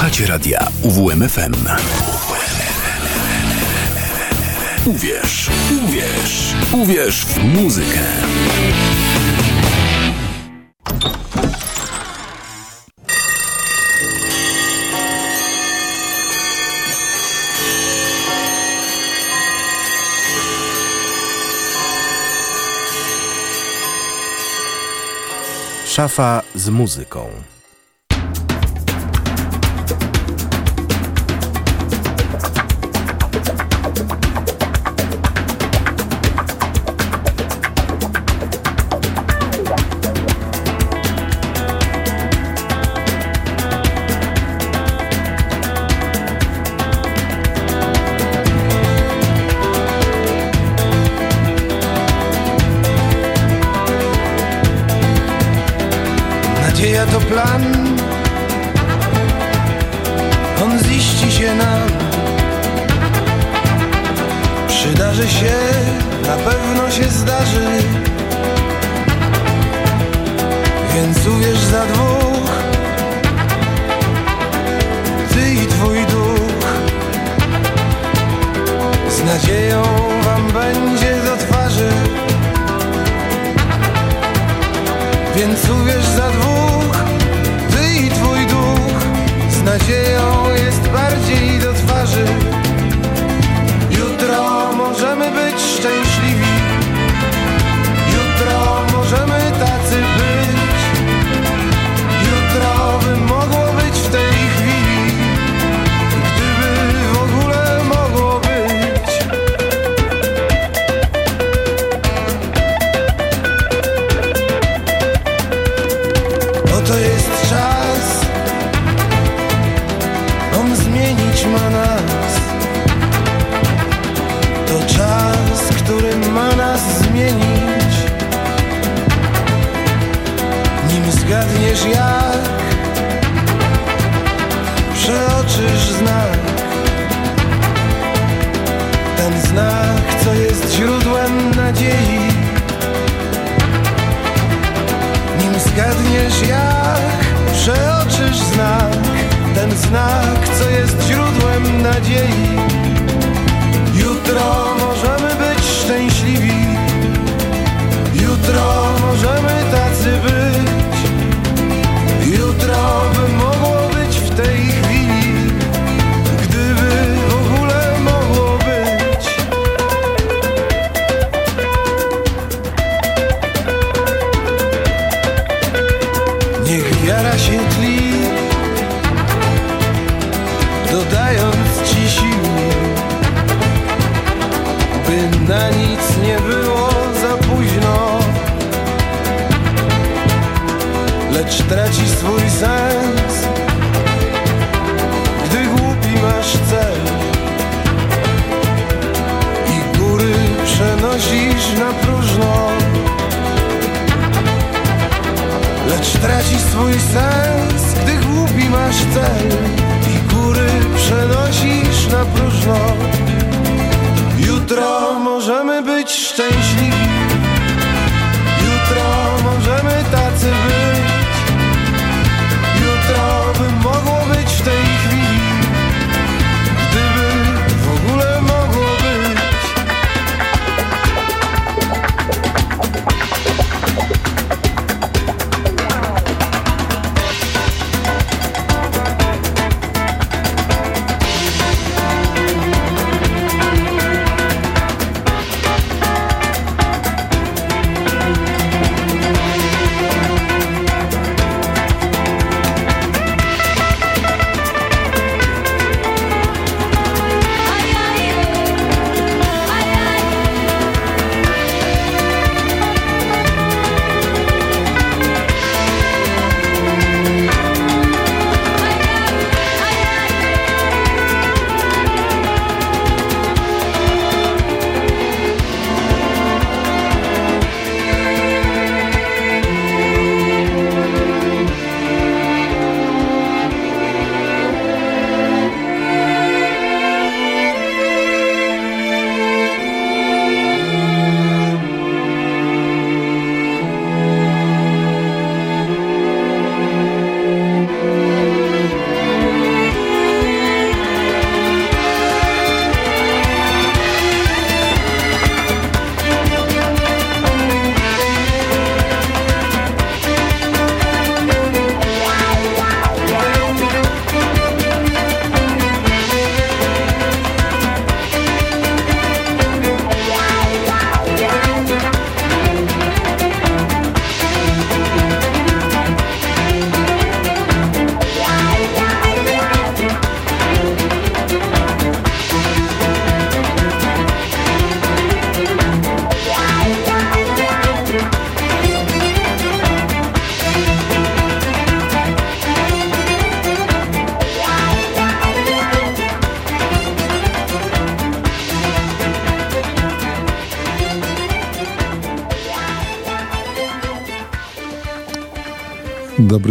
Słuchacie radia UWMFM. Uwierz, uwierz, uwierz w muzykę. Szafa z muzyką.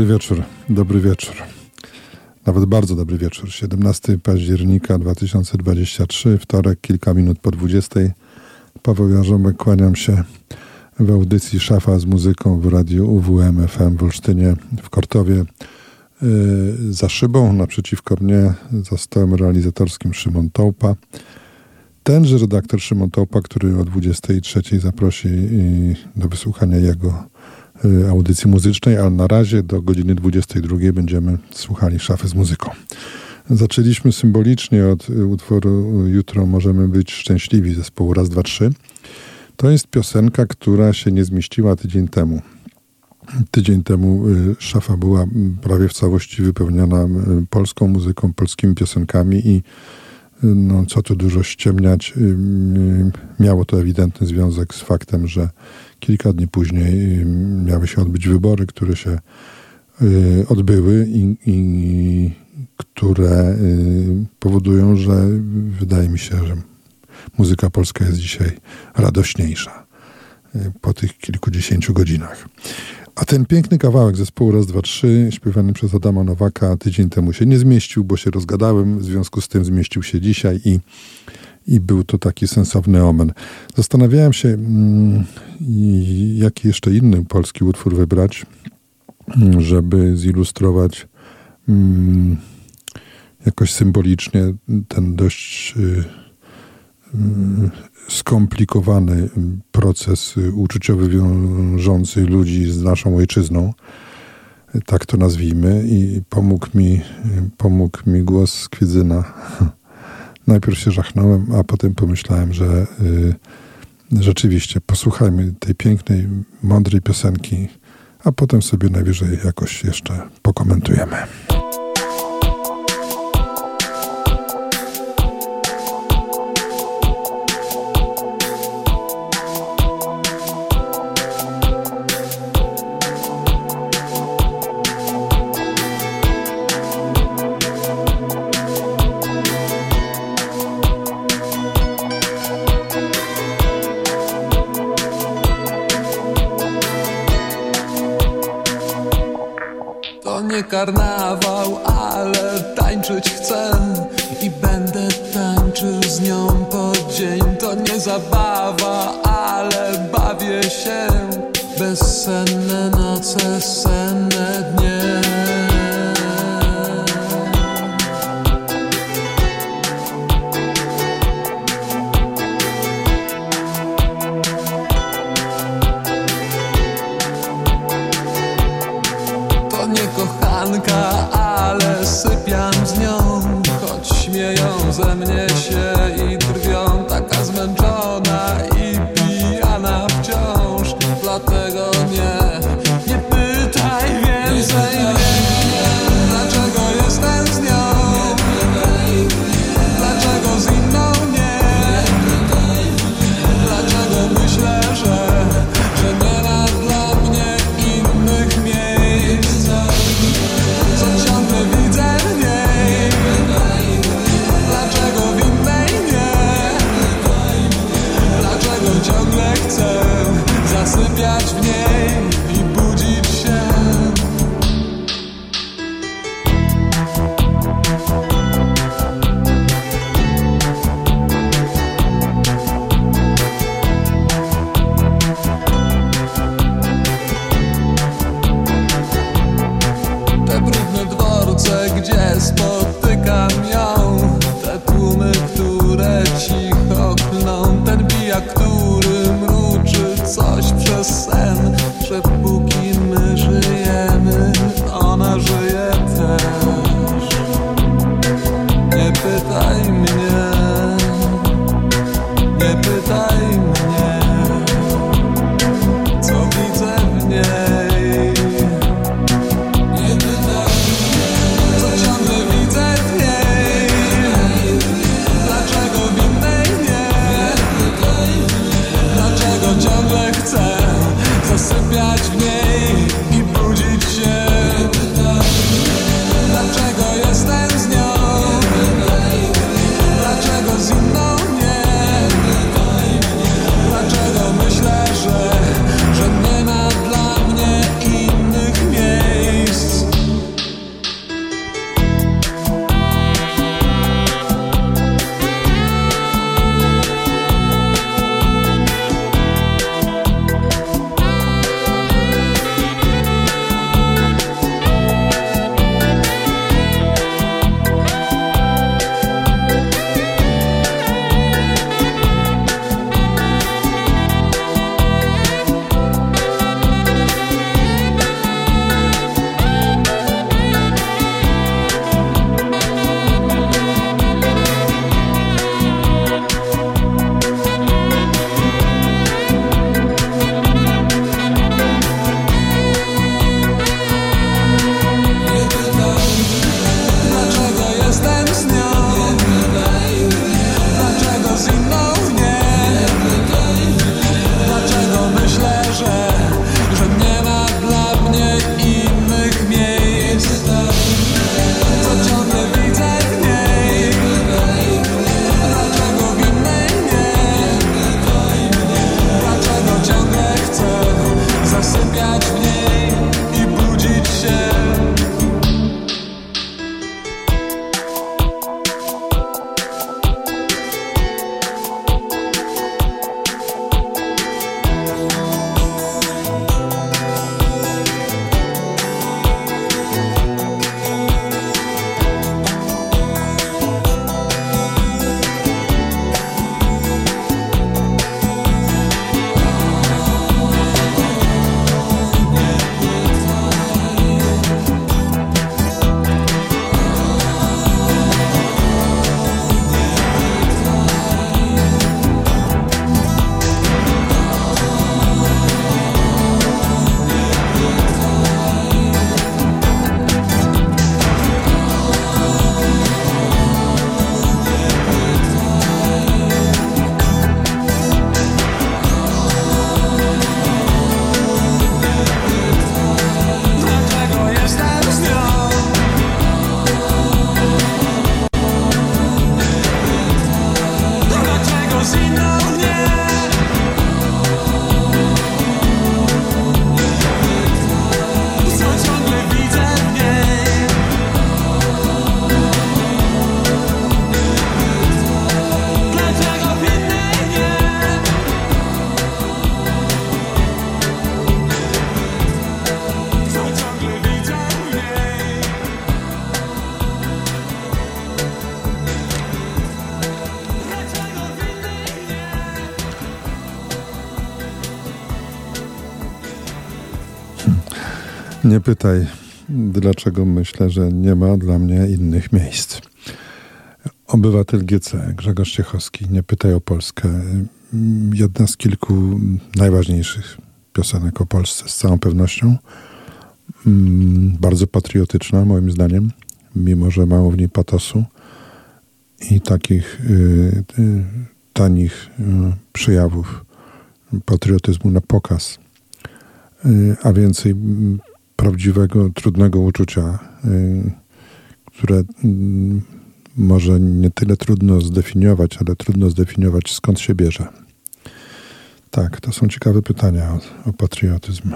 Wieczór, dobry wieczór. Nawet bardzo dobry wieczór. 17 października 2023, wtorek, kilka minut po 20. Paweł Jarząbek, kłaniam się w audycji Szafa z muzyką w radiu UWM FM w Olsztynie, w Kortowie. Yy, za szybą, naprzeciwko mnie, za stołem realizatorskim Szymon Tołpa. Tenże redaktor Szymon Tołpa, który o 23 zaprosi do wysłuchania jego audycji muzycznej, ale na razie do godziny 22 będziemy słuchali szafy z muzyką. Zaczęliśmy symbolicznie od y, utworu y, Jutro możemy być szczęśliwi zespołu Raz, Dwa, Trzy. To jest piosenka, która się nie zmieściła tydzień temu. Tydzień temu szafa była prawie w całości wypełniona polską muzyką, polskimi piosenkami i no, co tu dużo ściemniać, miało to ewidentny związek z faktem, że Kilka dni później miały się odbyć wybory, które się y, odbyły i, i które y, powodują, że wydaje mi się, że muzyka polska jest dzisiaj radośniejsza y, po tych kilkudziesięciu godzinach. A ten piękny kawałek zespołu Raz, Dwa, Trzy, śpiewany przez Adama Nowaka, tydzień temu się nie zmieścił, bo się rozgadałem, w związku z tym zmieścił się dzisiaj i i był to taki sensowny omen. Zastanawiałem się, mm, jaki jeszcze inny polski utwór wybrać, mm, żeby zilustrować mm, jakoś symbolicznie ten dość y, y, skomplikowany proces uczuciowy wiążący ludzi z naszą ojczyzną. Tak to nazwijmy. I pomógł mi, pomógł mi głos z Kwiedzyna najpierw się żachnąłem, a potem pomyślałem, że y, rzeczywiście posłuchajmy tej pięknej, mądrej piosenki, a potem sobie najwyżej jakoś jeszcze pokomentujemy. Karnawał, ale tańczyć chcę i będę tańczył z nią po dzień. To nie zabawa, ale bawię się. Bezsenne noce, senne Nie pytaj, dlaczego myślę, że nie ma dla mnie innych miejsc. Obywatel GC, Grzegorz Ciechowski, nie pytaj o Polskę. Jedna z kilku najważniejszych piosenek o Polsce, z całą pewnością. Mm, bardzo patriotyczna, moim zdaniem, mimo że mało w niej patosu i takich y, y, tanich y, przejawów patriotyzmu na pokaz, a więcej mm, prawdziwego, trudnego uczucia, y, które mm, może nie tyle trudno zdefiniować, ale trudno zdefiniować skąd się bierze. Tak, to są ciekawe pytania o, o patriotyzm.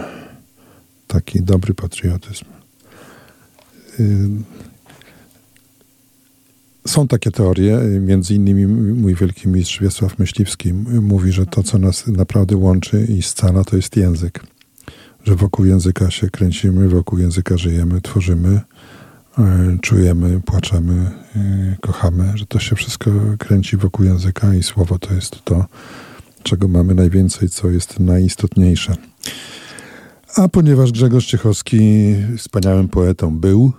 Taki dobry patriotyzm. Y, są takie teorie, między innymi mój wielki mistrz Wiesław Myśliwski mówi, że to, co nas naprawdę łączy i scala, to jest język. Że wokół języka się kręcimy, wokół języka żyjemy, tworzymy, e, czujemy, płaczemy, e, kochamy, że to się wszystko kręci wokół języka i słowo to jest to, czego mamy najwięcej, co jest najistotniejsze. A ponieważ Grzegorz Ciechowski wspaniałym poetą był,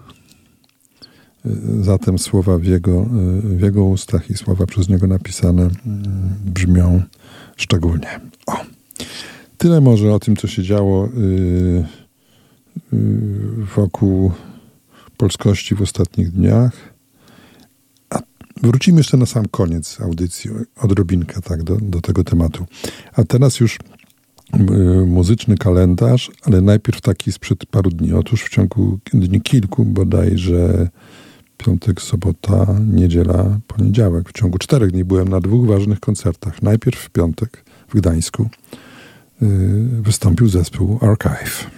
Zatem słowa w jego, w jego ustach i słowa przez niego napisane mm, brzmią szczególnie. O. Tyle może o tym, co się działo yy, yy, wokół polskości w ostatnich dniach. A wrócimy jeszcze na sam koniec audycji, odrobinkę tak, do, do tego tematu. A teraz już yy, muzyczny kalendarz, ale najpierw taki sprzed paru dni. Otóż w ciągu dni kilku bodajże piątek, sobota, niedziela, poniedziałek. W ciągu czterech dni byłem na dwóch ważnych koncertach. Najpierw w piątek w Gdańsku wystąpił zespół Archive.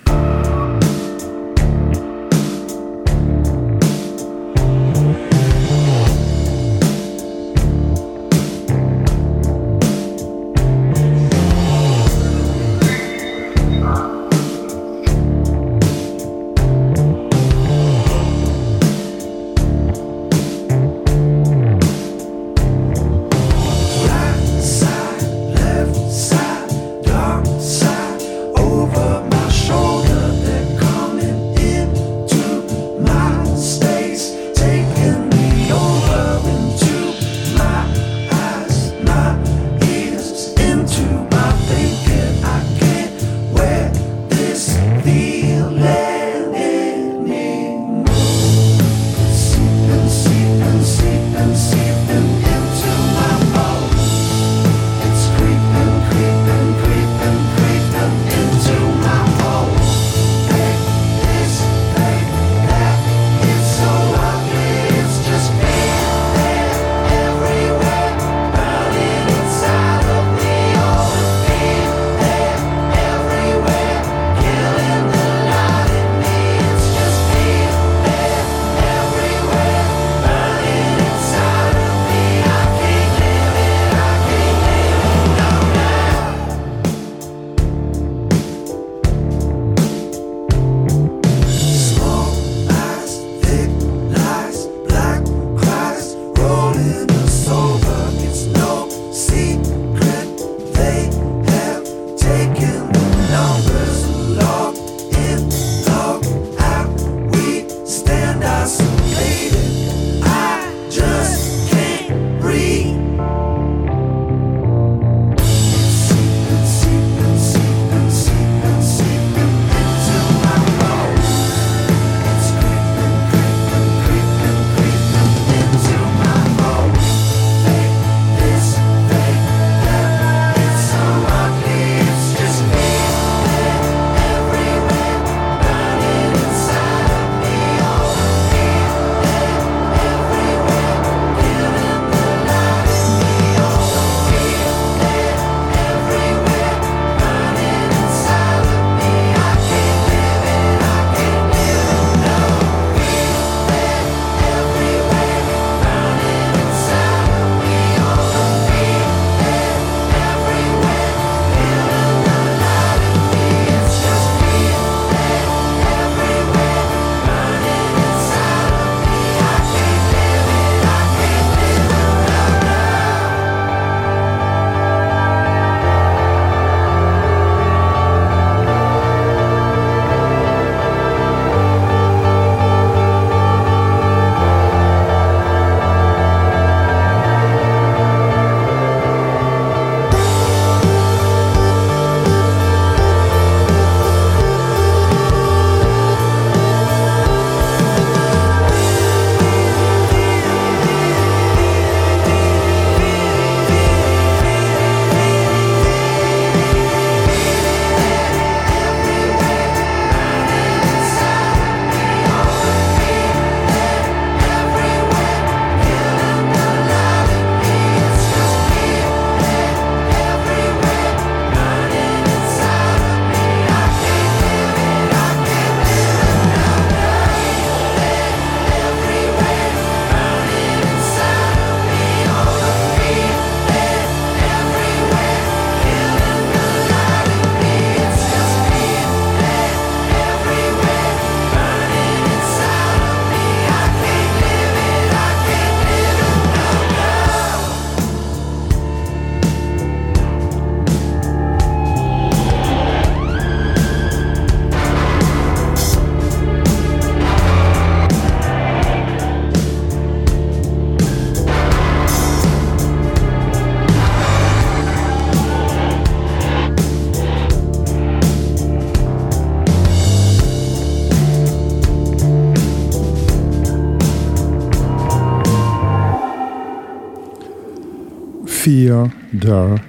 Fear, There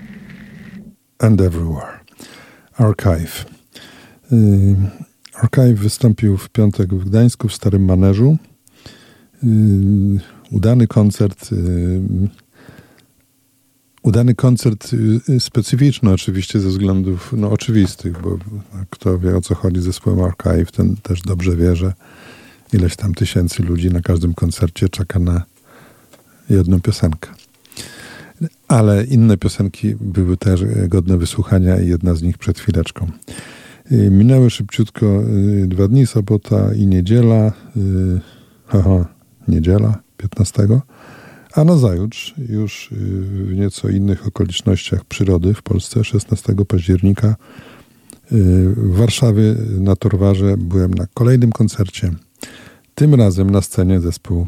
and Everywhere. Archive. Y, Archive wystąpił w piątek w Gdańsku w Starym Maneżu. Y, udany koncert y, udany koncert specyficzny oczywiście ze względów no, oczywistych, bo kto wie o co chodzi z zespołem Archive, ten też dobrze wie, że ileś tam tysięcy ludzi na każdym koncercie czeka na jedną piosenkę. Ale inne piosenki były też godne wysłuchania i jedna z nich przed chwileczką. Y, minęły szybciutko y, dwa dni, sobota i niedziela. Haha, niedziela 15. A na zajutrz, już w nieco innych okolicznościach przyrody w Polsce, 16 października w Warszawie na Torwarze byłem na kolejnym koncercie. Tym razem na scenie zespół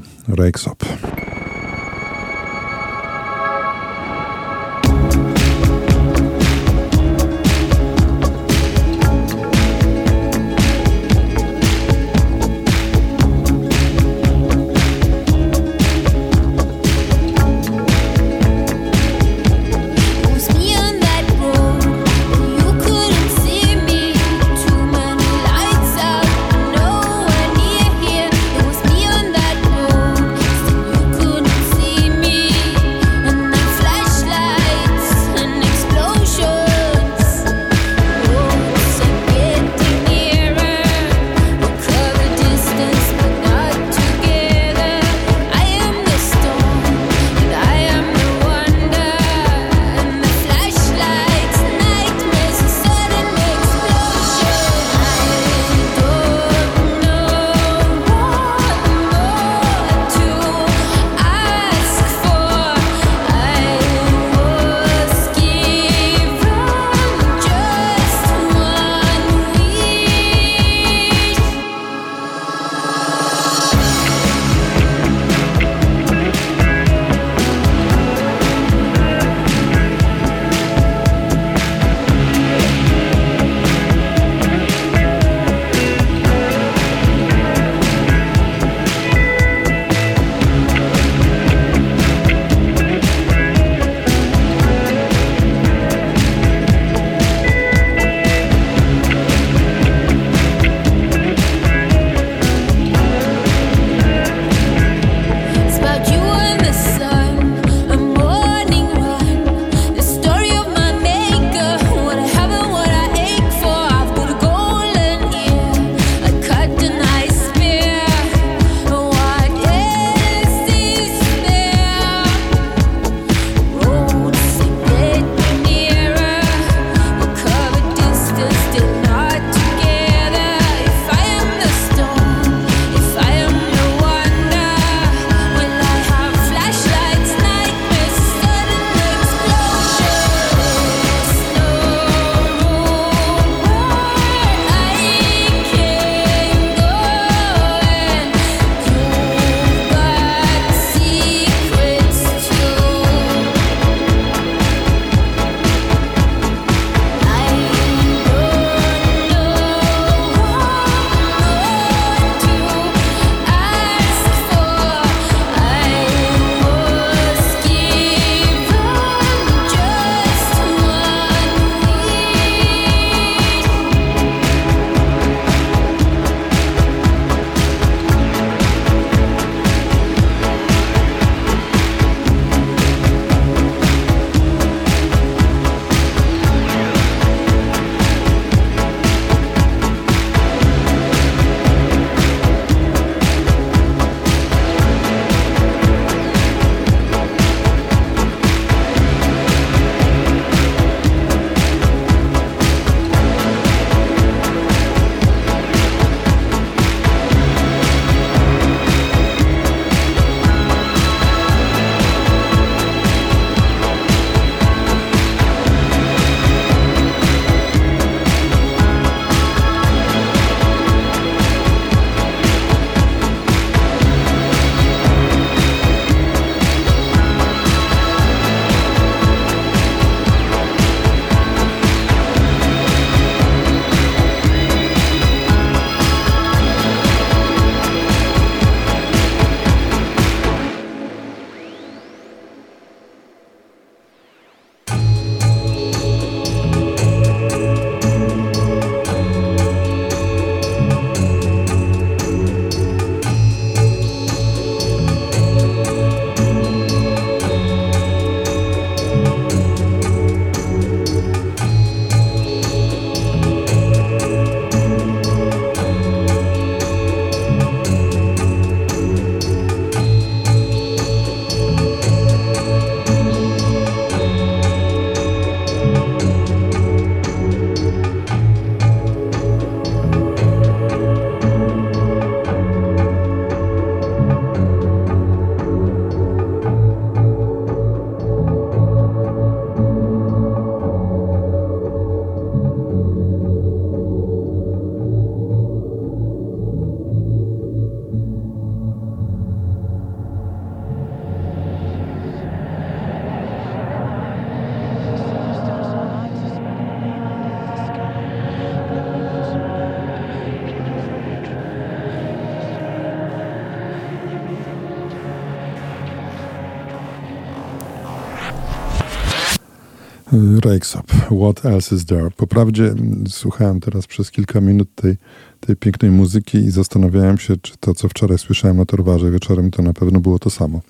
Rexop. Rakesop, What Else Is There? Poprawdzie słuchałem teraz przez kilka minut tej, tej pięknej muzyki i zastanawiałem się, czy to, co wczoraj słyszałem na Torwarze wieczorem, to na pewno było to samo.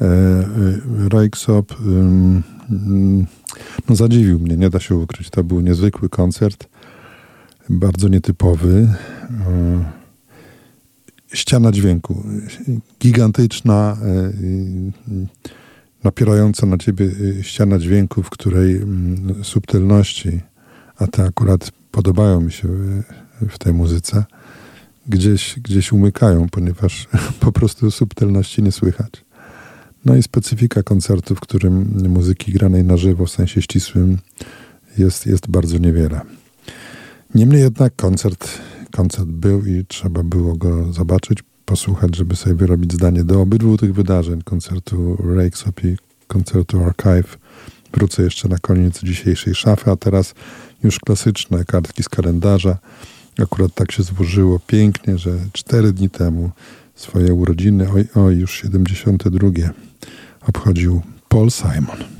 E, e, Rakesop no, zadziwił mnie, nie da się ukryć. To był niezwykły koncert, bardzo nietypowy. E, ściana dźwięku, gigantyczna, napierająca na ciebie y, ściana dźwięku, w której mm, subtelności, a te akurat podobają mi się y, w tej muzyce, gdzieś, gdzieś umykają, ponieważ po prostu subtelności nie słychać. No i specyfika koncertu, w którym muzyki granej na żywo w sensie ścisłym jest, jest bardzo niewiele. Niemniej jednak koncert, koncert był i trzeba było go zobaczyć posłuchać, żeby sobie wyrobić zdanie do obydwu tych wydarzeń, koncertu Rakes i koncertu Archive. Wrócę jeszcze na koniec dzisiejszej szafy, a teraz już klasyczne kartki z kalendarza. Akurat tak się złożyło pięknie, że cztery dni temu swoje urodziny, oj, oj, już 72, obchodził Paul Simon.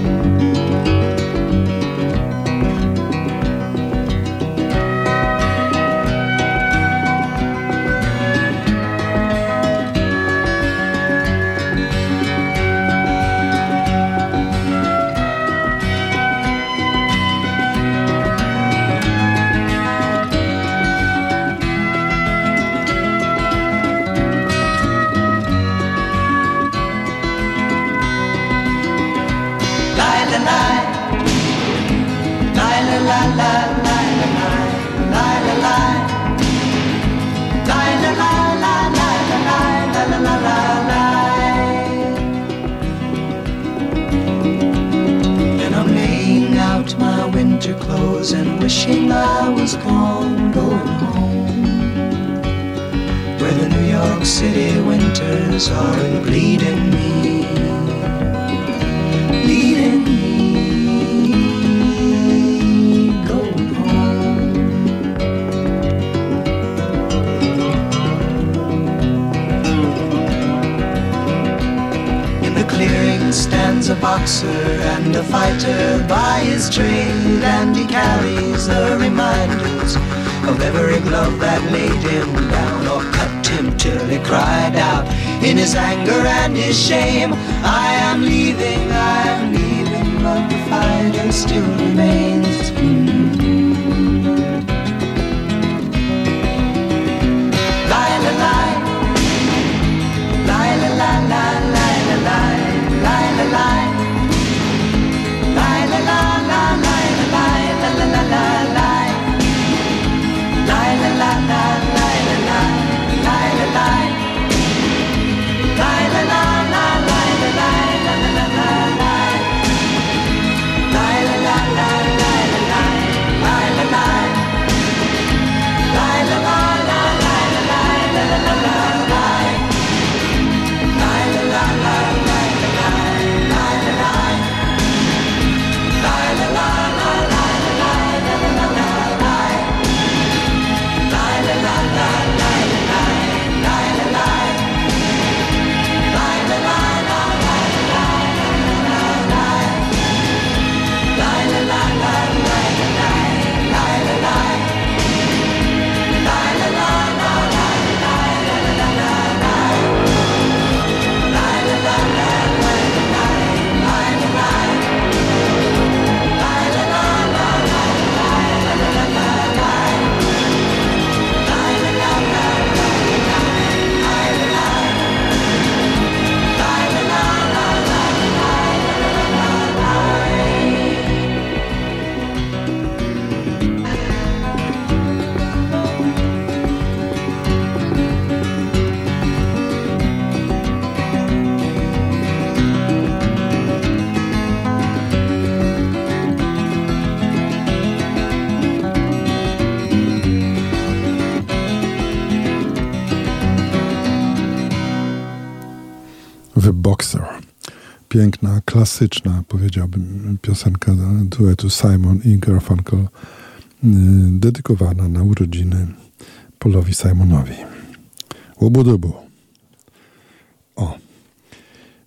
Klasyczna, powiedziałbym, piosenka duetu Simon i Garfunkel, y, dedykowana na urodziny Polowi Simonowi. Łobudubu. O.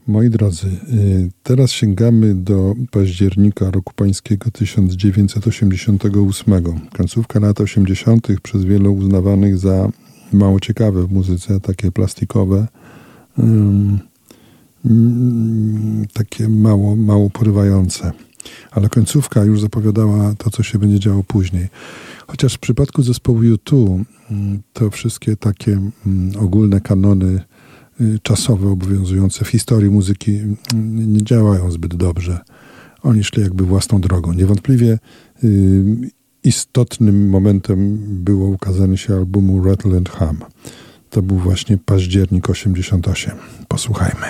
Moi drodzy, y, teraz sięgamy do października roku pańskiego 1988. Końcówka lat 80., przez wielu uznawanych za mało ciekawe w muzyce, takie plastikowe, takie mało, mało porywające. Ale końcówka już zapowiadała to, co się będzie działo później. Chociaż w przypadku zespołu U2 to wszystkie takie ogólne kanony y, czasowe obowiązujące w historii muzyki nie działają zbyt dobrze. Oni szli jakby własną drogą. Niewątpliwie y, istotnym momentem było ukazanie się albumu Rattle and Hum. To był właśnie październik 88. Posłuchajmy.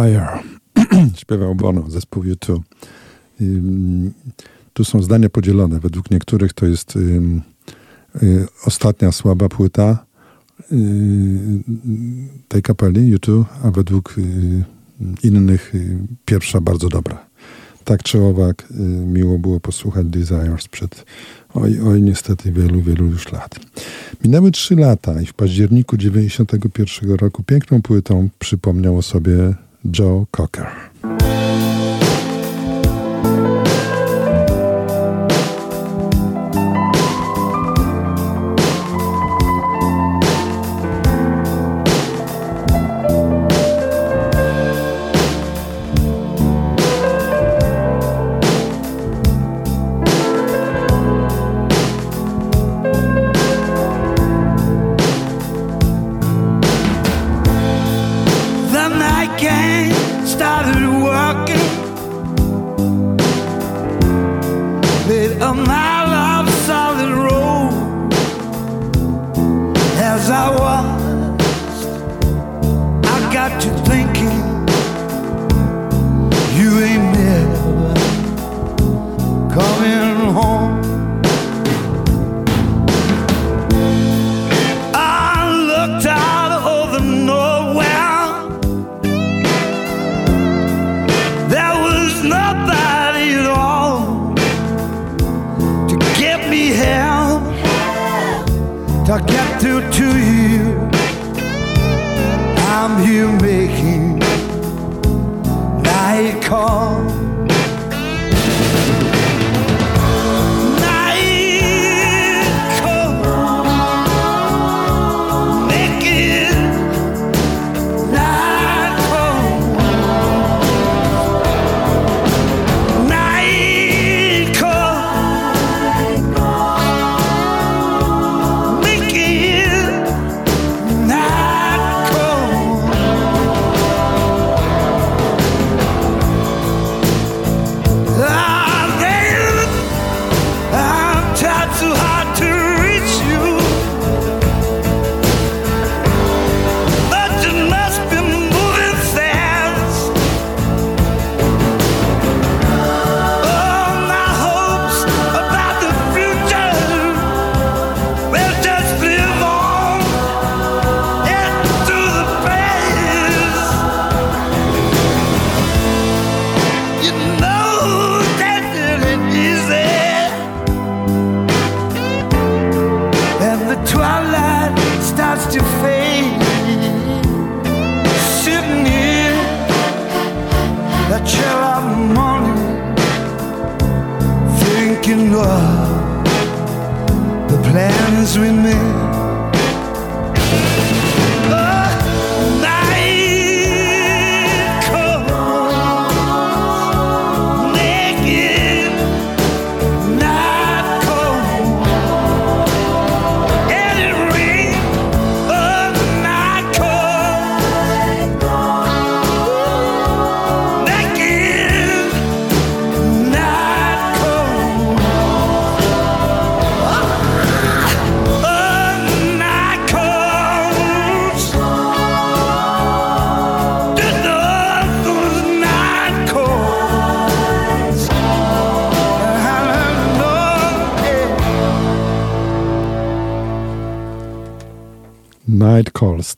Desire. Śpiewał Bono, zespół U2. Tu są zdania podzielone. Według niektórych to jest y, ostatnia słaba płyta y, tej kapeli U2, a według y, innych pierwsza bardzo dobra. Tak czy owak, miło było posłuchać Desires przed oj, oj, niestety wielu, wielu już lat. Minęły trzy lata i w październiku 1991 roku piękną płytą przypomniał o sobie Joe Cocker.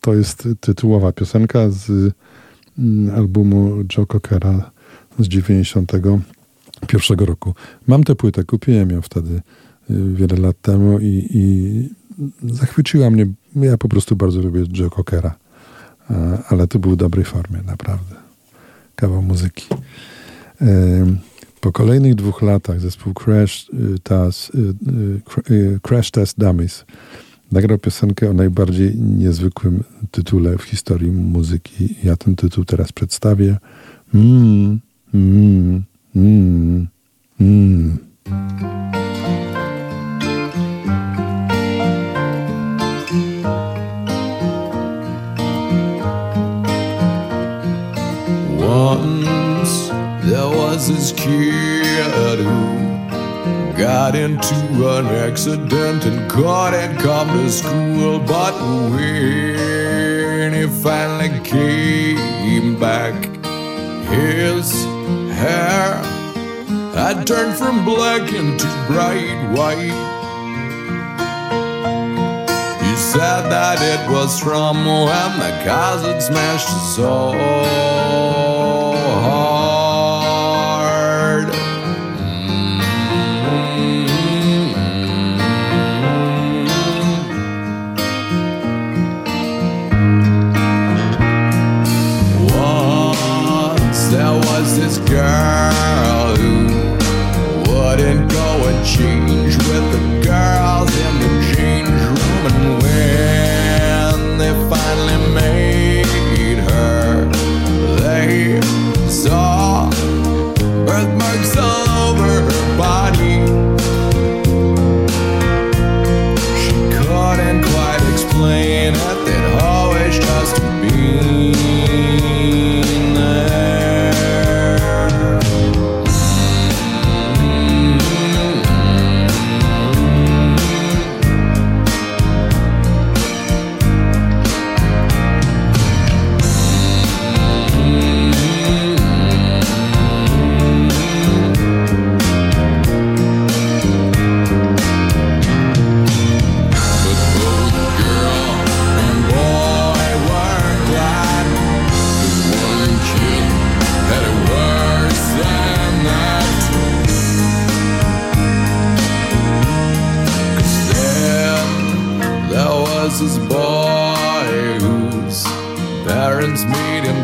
To jest tytułowa piosenka z mm, albumu Joe Cockera z 91 roku. Mam tę płytę, kupiłem ją wtedy y, wiele lat temu i, i zachwyciła mnie. Ja po prostu bardzo lubię Joe Cockera, ale to był w dobrej formie, naprawdę. Kawał muzyki. Po kolejnych dwóch latach zespół Crash, y, Test, y, Crash Test Dummies nagrał piosenkę o najbardziej niezwykłym tytule w historii muzyki. Ja ten tytuł teraz przedstawię. Mm, mm, mm, mm. Once there was this kid who got into an accident and couldn't come to school. But when he finally came back, his hair had turned from black into bright white. He said that it was from when the had smashed his soul.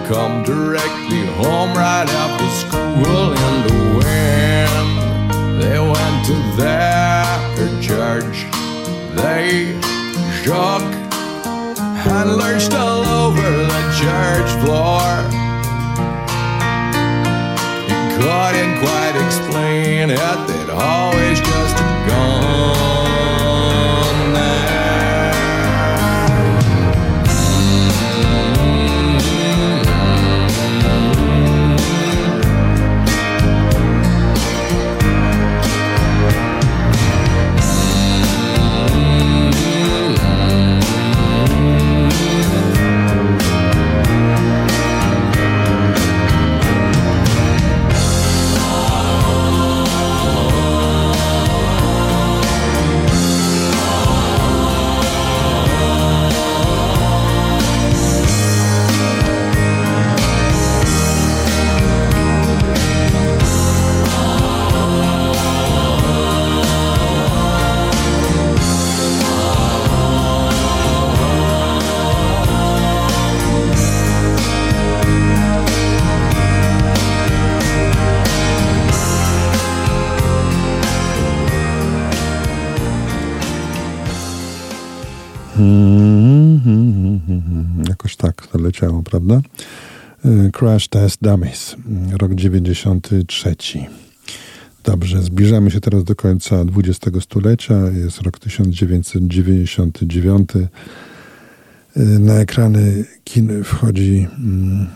Come directly home right after school in the wind. They went to their church. They shook and lurched all over the church floor. He couldn't quite explain it, they'd always Test Dummies, rok 93. Dobrze, zbliżamy się teraz do końca XX stulecia. Jest rok 1999. Y, Na ekrany kin wchodzi mm,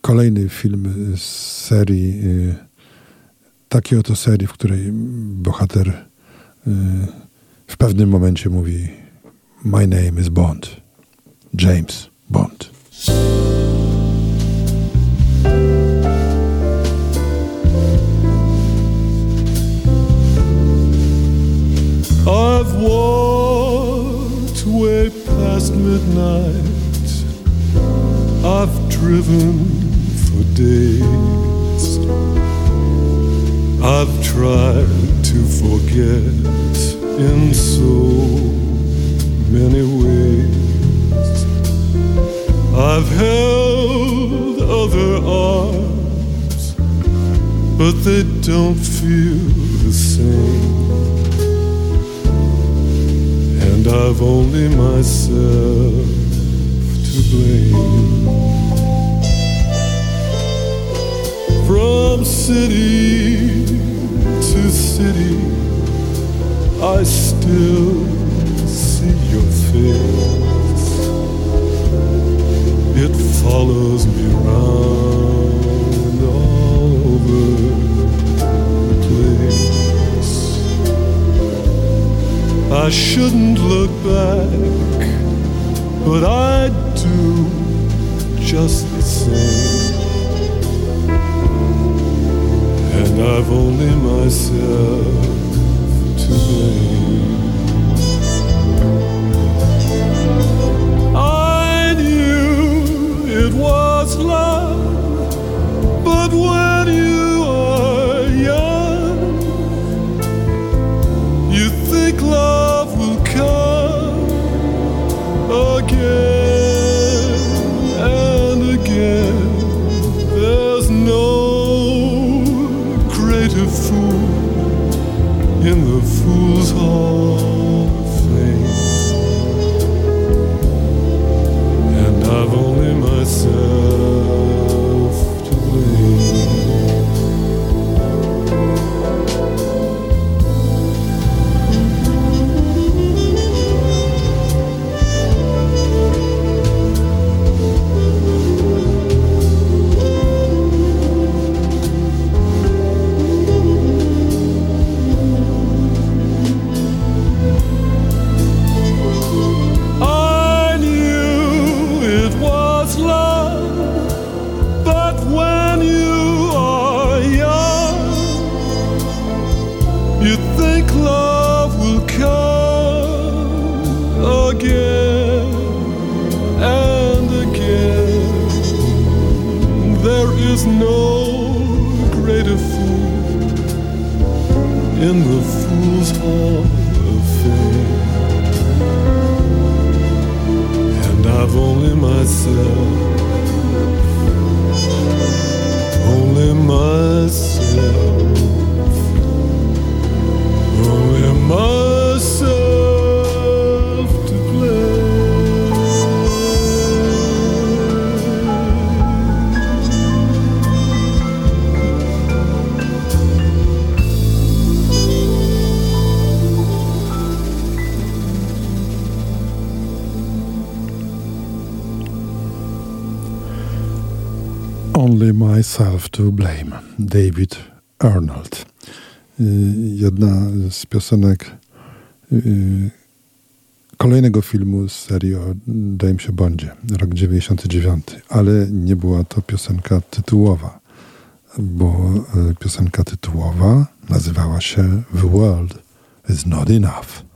kolejny film z serii, y, takiej oto serii, w której bohater y, w pewnym momencie mówi My name is Bond. James Bond. I've walked way past midnight. I've driven for days. I've tried to forget in so many ways. I've held other arms, but they don't feel the same. And I've only myself to blame. From city to city, I still see your face. It follows me round all over the place. I shouldn't look back, but I do just the same. And I've only myself to blame. It was love, but when you are young, you think love will come again and again. There's no greater fool in the fool's hall Oh. in the Fool's Hall of Fame. And I've only myself, only myself, only myself. To Blame, David Arnold. Y, jedna z piosenek y, kolejnego filmu z serii o Jamesie Bondzie, rok 99, ale nie była to piosenka tytułowa, bo y, piosenka tytułowa nazywała się The World is Not Enough.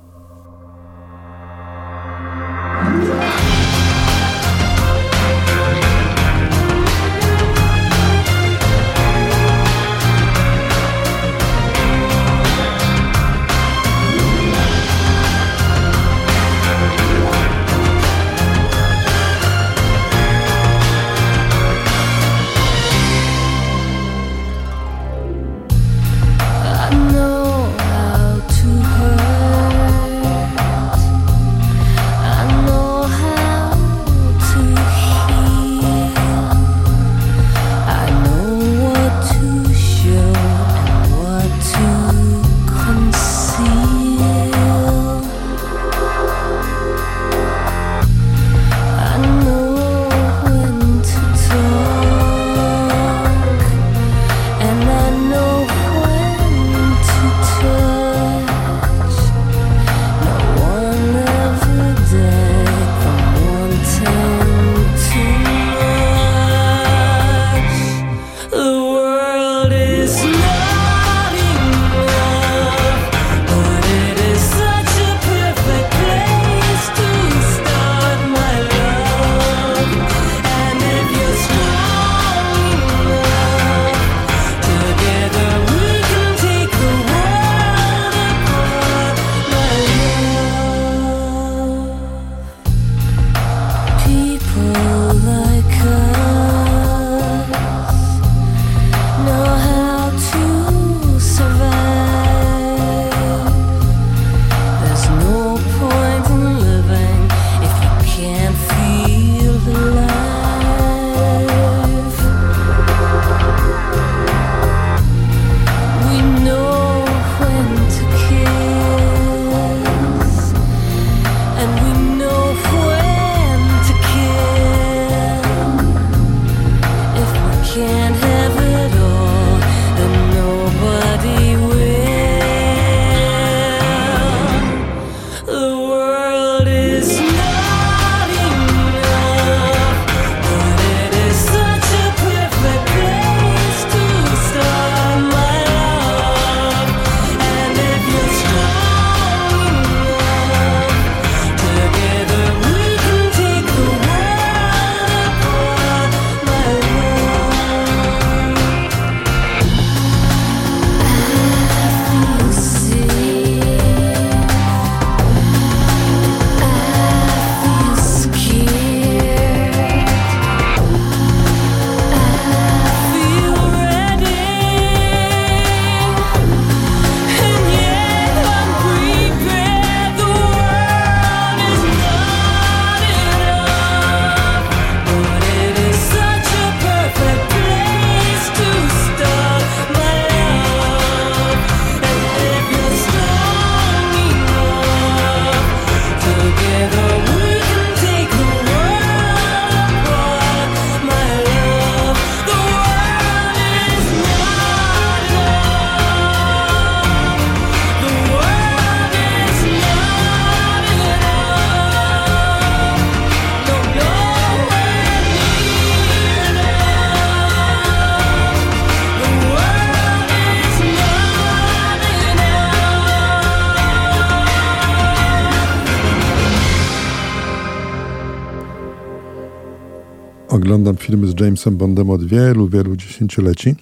Jamesem Bondem od wielu, wielu dziesięcioleci.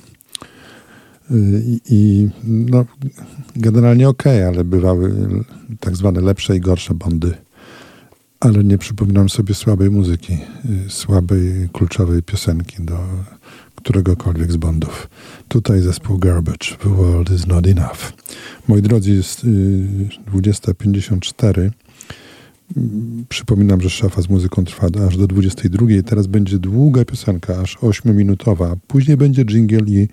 Y, I, no, generalnie ok, ale bywały tak zwane lepsze i gorsze Bondy. ale nie przypominam sobie słabej muzyki, y, słabej, kluczowej piosenki do któregokolwiek z Bondów. Tutaj zespół Garbage, The World is Not Enough. Moi drodzy, jest 20.54. Przypominam, że szafa z muzyką trwa aż do 22. Teraz będzie długa piosenka, aż 8-minutowa. Później będzie jingle i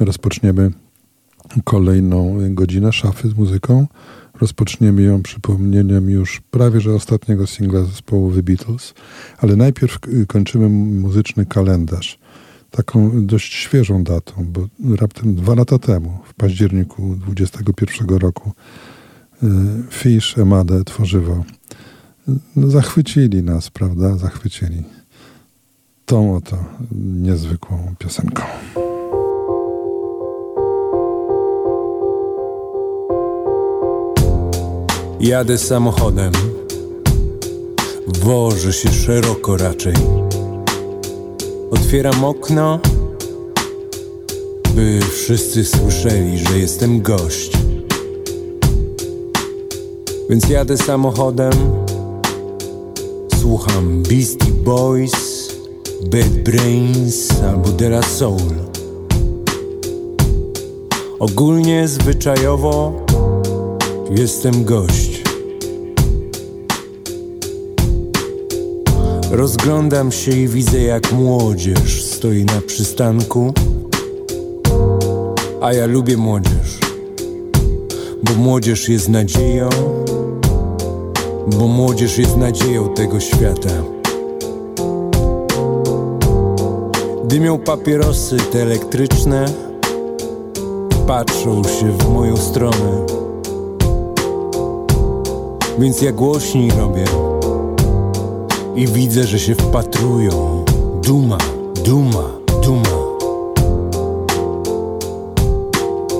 rozpoczniemy kolejną godzinę szafy z muzyką. Rozpoczniemy ją przypomnieniem już prawie że ostatniego singla zespołu The Beatles, ale najpierw kończymy muzyczny kalendarz taką dość świeżą datą, bo raptem dwa lata temu, w październiku 21 roku, y, Fish, Emade, Tworzywo no, zachwycili nas, prawda? Zachwycili tą oto niezwykłą piosenką. Jadę samochodem, wożę się szeroko raczej. Otwieram okno, by wszyscy słyszeli, że jestem gość. Więc jadę samochodem, słucham Beastie Boys, Bad Brains albo De La Soul. Ogólnie zwyczajowo jestem gość. Rozglądam się i widzę jak młodzież stoi na przystanku A ja lubię młodzież Bo młodzież jest nadzieją Bo młodzież jest nadzieją tego świata Dymią papierosy te elektryczne Patrzą się w moją stronę Więc ja głośniej robię i widzę, że się wpatrują. Duma, duma, duma.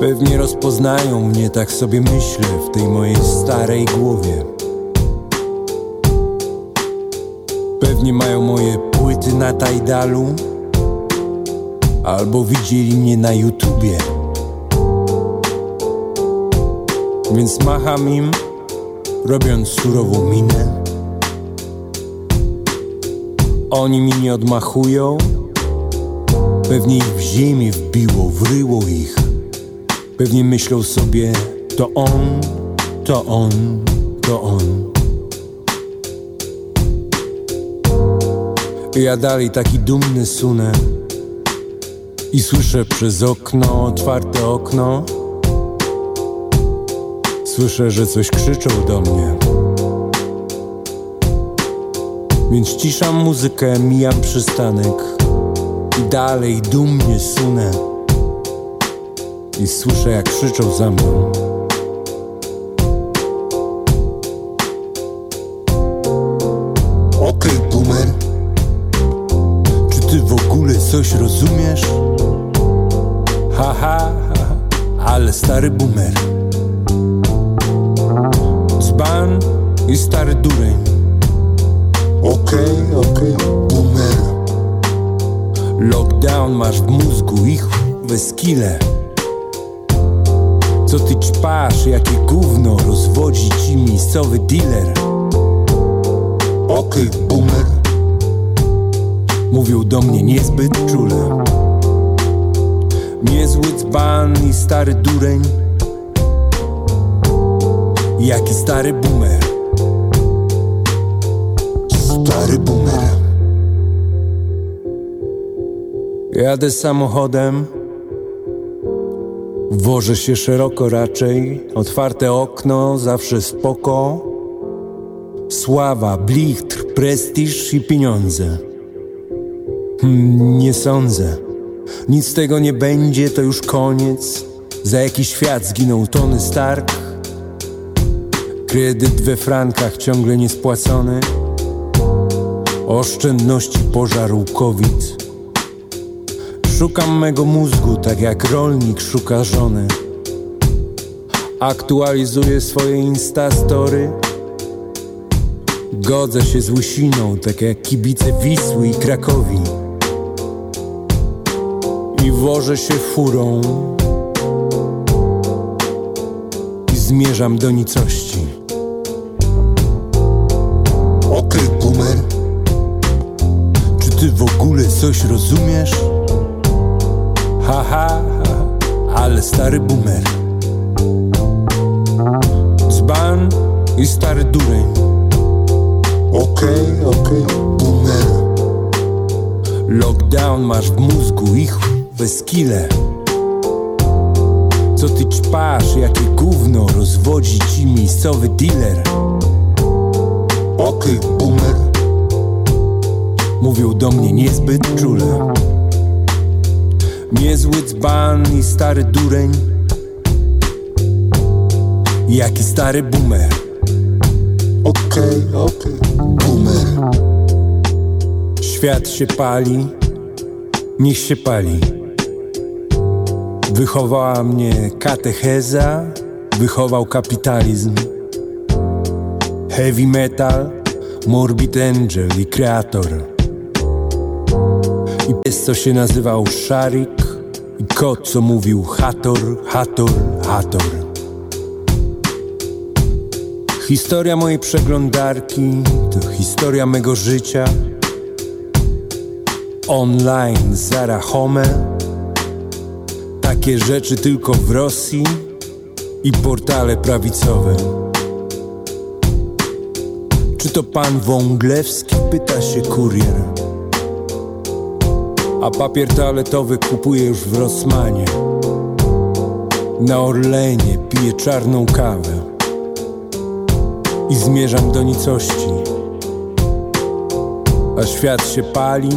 Pewnie rozpoznają mnie, tak sobie myślę, w tej mojej starej głowie. Pewnie mają moje płyty na Tajdalu, albo widzieli mnie na YouTubie. Więc macham im, robiąc surową minę. Oni mi nie odmachują Pewnie ich w ziemię wbiło, wryło ich Pewnie myślą sobie To on, to on, to on Ja dalej taki dumny sunę I słyszę przez okno, otwarte okno. Słyszę, że coś krzyczą do mnie. Więc ciszam muzykę, mijam przystanek I dalej dumnie sunę. I słyszę jak krzyczą za mną coś rozumiesz? Haha, ha, ha, ale stary boomer. Dzban i stary dureń. Okej, okay, okej, okay. boomer. Lockdown masz w mózgu ich we skille. Co ty ćpasz, jakie gówno rozwodzi ci miejscowy dealer? Okej, okay, boomer Mówią do mnie niezbyt czule. Niezły dzban i stary dureń. Jaki stary boomer stary boomer Jadę samochodem. Wożę się szeroko raczej. Otwarte okno, zawsze spoko. Sława, blichtr, prestiż i pieniądze Nie sądzę. Nic z tego nie będzie, to już koniec. Za jakiś świat zginął Tony Stark. Kredyt we frankach ciągle niespłacony. Oszczędności pożarł COVID. Szukam mego mózgu, tak jak rolnik szuka żony. Aktualizuję swoje instastory. Godzę się z łysiną, tak jak kibice Wisły i Krakowi i wożę się furą i zmierzam do nicości. Okej, okay, boomer, czy ty w ogóle coś rozumiesz? Haha, ha, ale stary boomer. Dzban i stary dureń. Okej, okay, okej, okay, boomer. Lockdown masz w mózgu i chuj kile Co ty ćpasz, jakie gówno rozwodzi ci miejscowy dealer? Okej, okay, boomer. Mówią do mnie niezbyt czule. Niezły dzban i stary dureń. Jaki stary boomer. Okej, okay, okej, okay. boomer. Świat się pali, niech się pali Wychowała mnie katecheza, wychował kapitalizm. Heavy metal, morbid angel i kreator. I pies co się nazywał Szarik I kot co mówił Hator, Hator, Hator. Historia mojej przeglądarki to historia mego życia. Online Zara Home Takie rzeczy tylko w Rosji i portale prawicowe Czy to pan Wąglewski? Pyta się kurier A papier toaletowy kupuje już w Rosmanie Na Orlenie piję czarną kawę I zmierzam do nicości A świat się pali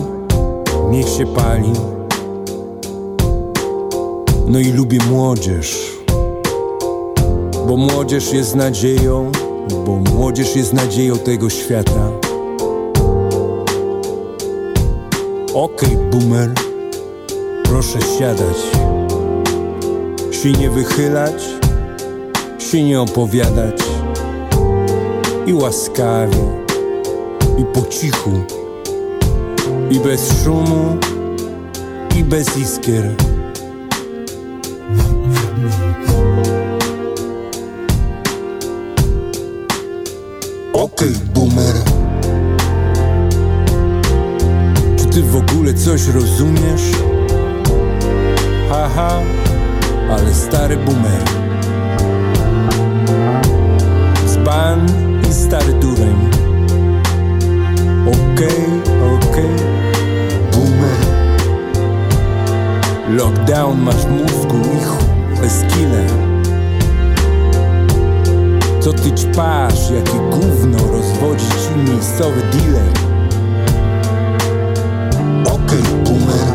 niech się pali. No i lubię młodzież, bo młodzież jest nadzieją, bo młodzież jest nadzieją tego świata. Okej, okay, boomer, proszę siadać, się nie wychylać, się nie opowiadać i łaskawie, i po cichu i bez szumu, i bez iskier. Okay, boomer. Czy ty w ogóle coś rozumiesz? Haha, ale stary boomer. Zban i stary dureń. Okej, okay, okej. Okay. Lockdown masz mózgu i bez kile Co ty ćpasz, jakie gówno? Rozwodzi ci miejscowy dealer. Okej, okay, boomer.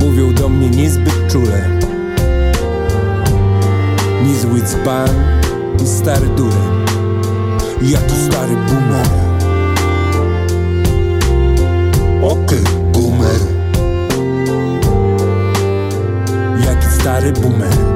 Mówią do mnie niezbyt czule. Niezły dzban i stary dureń. Jaki stary boomer. Okej, okay, boomer stary boomer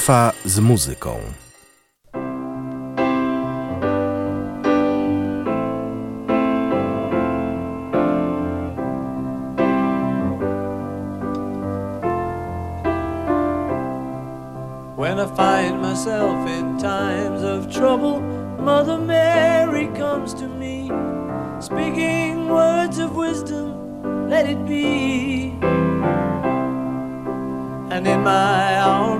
Szafa z muzyką. When I find myself in times of trouble, Mother Mary comes to me, speaking words of wisdom, let it be. And in my of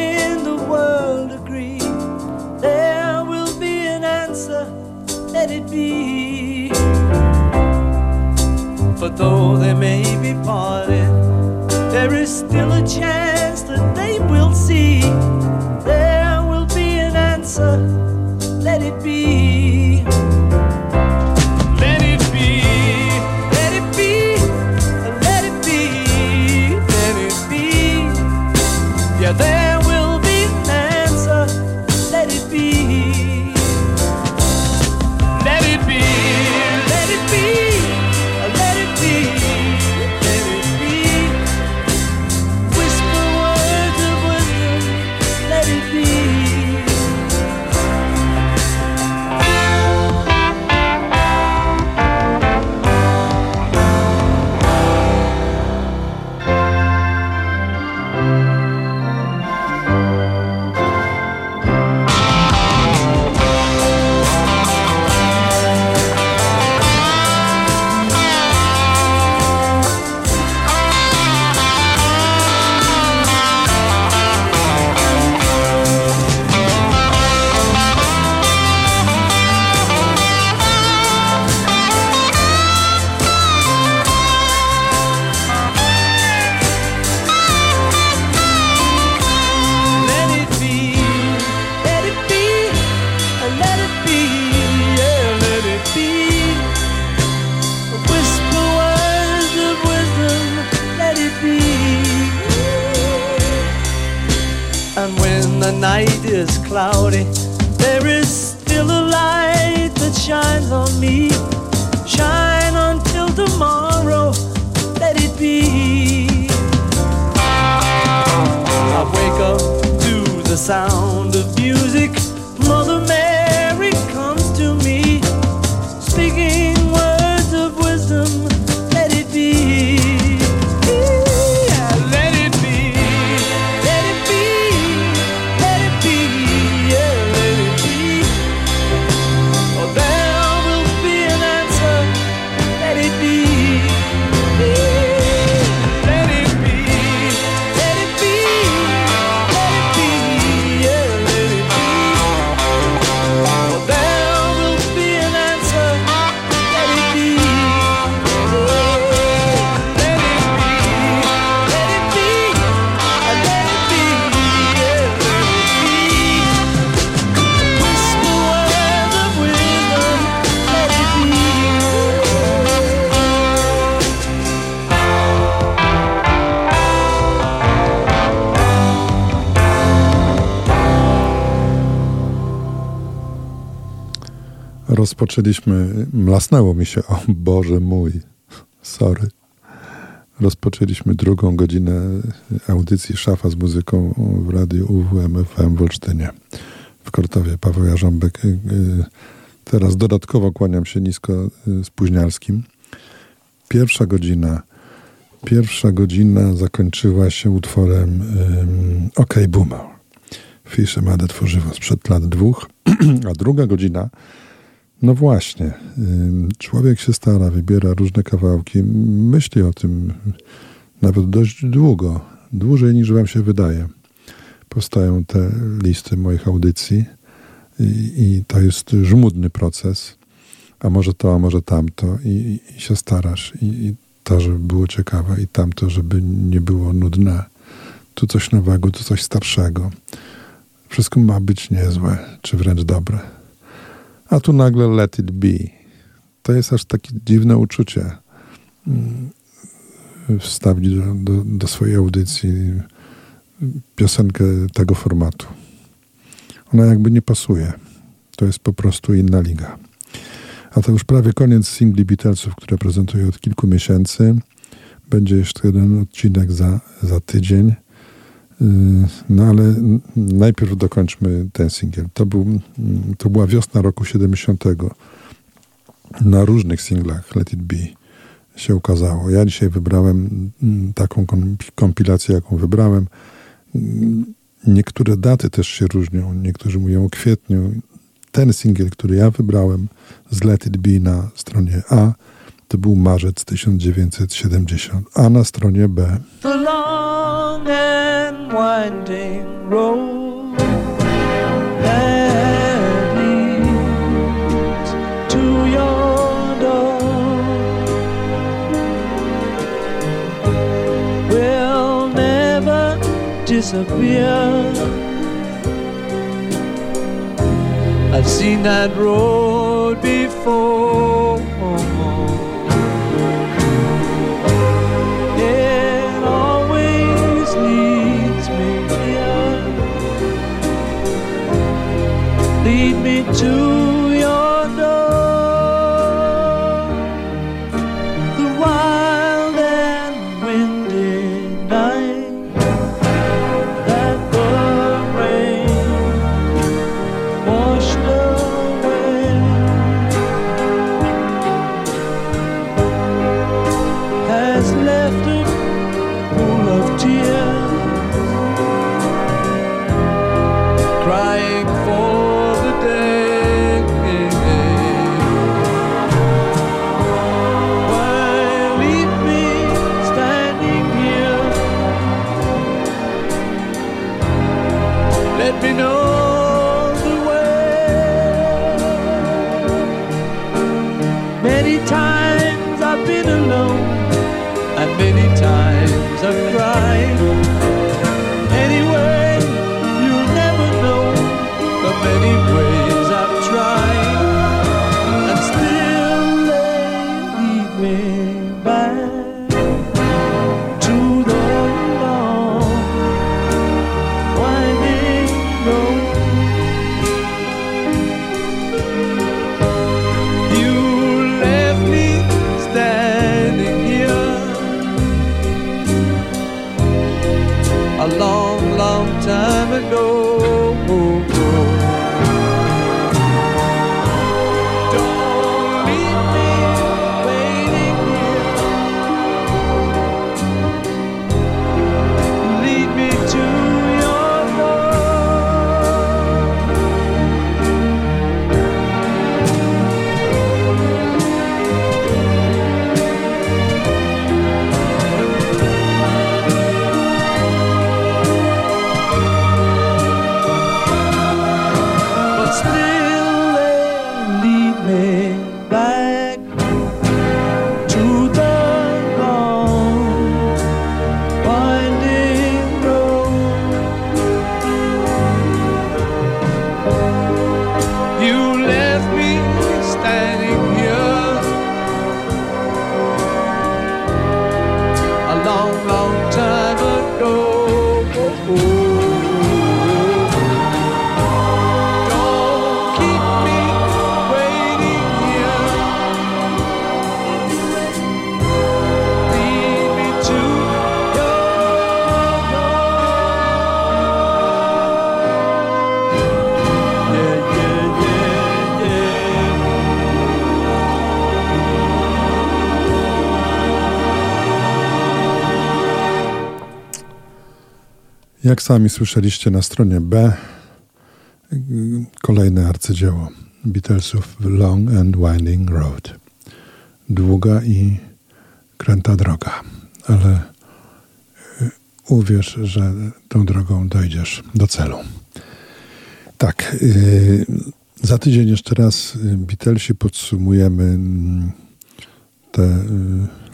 be. For though they may be parted, there is still a chance that they will see. Rozpoczęliśmy, mlasnęło mi się, o Boże mój, sorry. Rozpoczęliśmy drugą godzinę audycji Szafa z muzyką w radiu UWM w Olsztynie w Kortowie. Paweł Jarząbek. Y, y, Teraz dodatkowo kłaniam się nisko y, spóźnialskim. Pierwsza godzina, pierwsza godzina zakończyła się utworem um, OK Boomer. Fischer Made tworzywo sprzed lat dwóch, a druga godzina no właśnie. Człowiek się stara, wybiera różne kawałki, myśli o tym nawet dość długo, dłużej niż wam się wydaje. Powstają te listy moich audycji i, i to jest żmudny proces. A może to, a może tamto i, i się starasz i, i to, żeby było ciekawe i tamto, żeby nie było nudne. Tu coś nowego, tu coś starszego. Wszystko ma być niezłe, czy wręcz dobre. A tu nagle let it be. To jest aż takie dziwne uczucie. mm, Wstawić do, do, do swojej audycji piosenkę tego formatu. ona jakby nie pasuje. To jest po prostu inna liga. A to już prawie koniec singli Beatlesów, które prezentuję od kilku miesięcy. Będzie jeszcze jeden odcinek za, za tydzień. Yy, no ale najpierw dokończmy ten singiel. To, był, to była wiosna roku 70. Na różnych singlach Let It Be się ukazało. Ja dzisiaj wybrałem mm, taką kompilację, jaką wybrałem. Mm, niektóre daty też się różnią. Niektórzy mówią o kwietniu. Ten singiel, który ja wybrałem z Let It Be na stronie A, to był marzec 1970, a na stronie B. The winding road that leads to your door will never disappear. I've seen that road before. To your door. Jak sami słyszeliście na stronie B, kolejne arcydzieło Beatlesów Long and Winding Road. Długa i kręta droga, ale y, uwierz, że tą drogą dojdziesz do celu. Tak, y, za tydzień jeszcze raz y, Beatlesi podsumujemy mm, te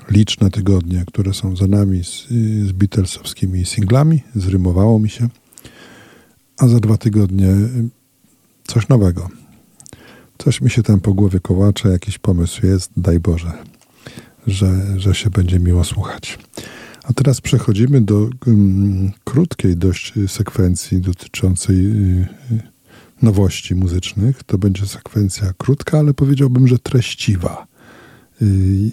liczne tygodnie, które są za nami z, y, z Beatlesowskimi singlami. Zrymowało mi się. A za dwa tygodnie y, coś nowego. Coś mi się tam po głowie kołacze, jakiś pomysł jest, daj Boże, że, że się będzie miło słuchać. A teraz przechodzimy do mm, krótkiej dość sekwencji dotyczącej y, nowości muzycznych. To będzie sekwencja krótka, ale powiedziałbym, że treściwa. Y,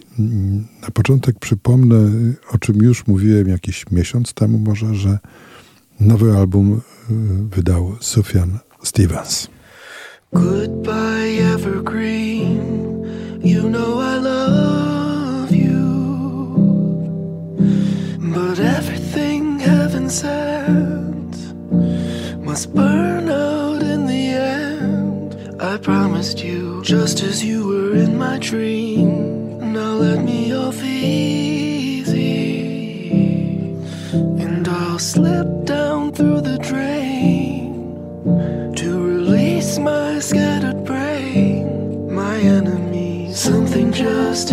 na początek przypomnę, o czym już mówiłem jakiś miesiąc temu może, że nowy album y, wydał Sufjan Stevens. Goodbye, evergreen. You know I love you. But everything heaven sent must burn I promised you, just as you were in my dream. Now let me off easy, and I'll slip down through the drain to release my scattered brain. My enemy, something just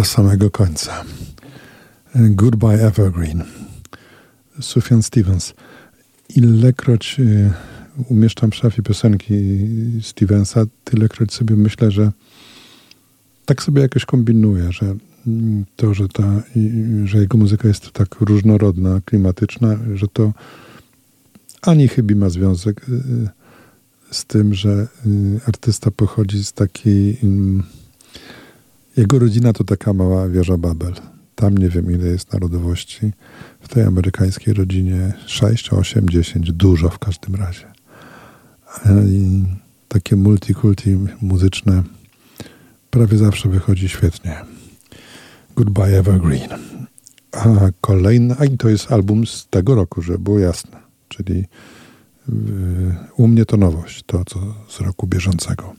do samego końca. Goodbye Evergreen. Sufjan Stevens. Ilekroć y, umieszczam w szafie piosenki Stevensa, tylekroć sobie myślę, że tak sobie jakoś kombinuję, że mm, to, że, ta, że jego muzyka jest tak różnorodna, klimatyczna, że to ani chybi ma związek y, z tym, że y, artysta pochodzi z takiej mm, jego rodzina to taka mała wieża Babel. Tam nie wiem, ile jest narodowości. W tej amerykańskiej rodzinie 6, 8, 10, dużo w każdym razie. I takie multikulti muzyczne prawie zawsze wychodzi świetnie. Goodbye Evergreen. A kolejna, a i to jest album z tego roku, żeby było jasne. Czyli u mnie to nowość, to co z roku bieżącego.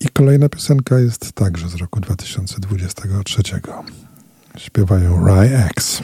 I kolejna piosenka jest także z roku 2023. Śpiewają Rye X.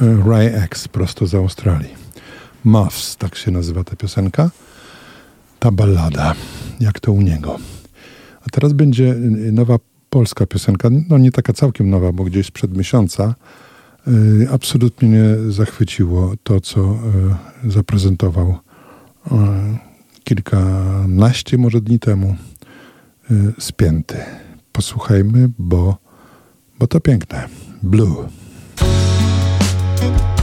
E, Ray X prosto z Australii. Muffs, tak się nazywa ta piosenka. Ta ballada, jak to u niego. A teraz będzie y, y, nowa polska piosenka, no nie taka całkiem nowa, bo gdzieś sprzed miesiąca. Y, absolutnie mnie zachwyciło to, co y, zaprezentował y, kilkanaście może dni temu y, Spięty. Posłuchajmy, bo, bo to piękne. Blue. music.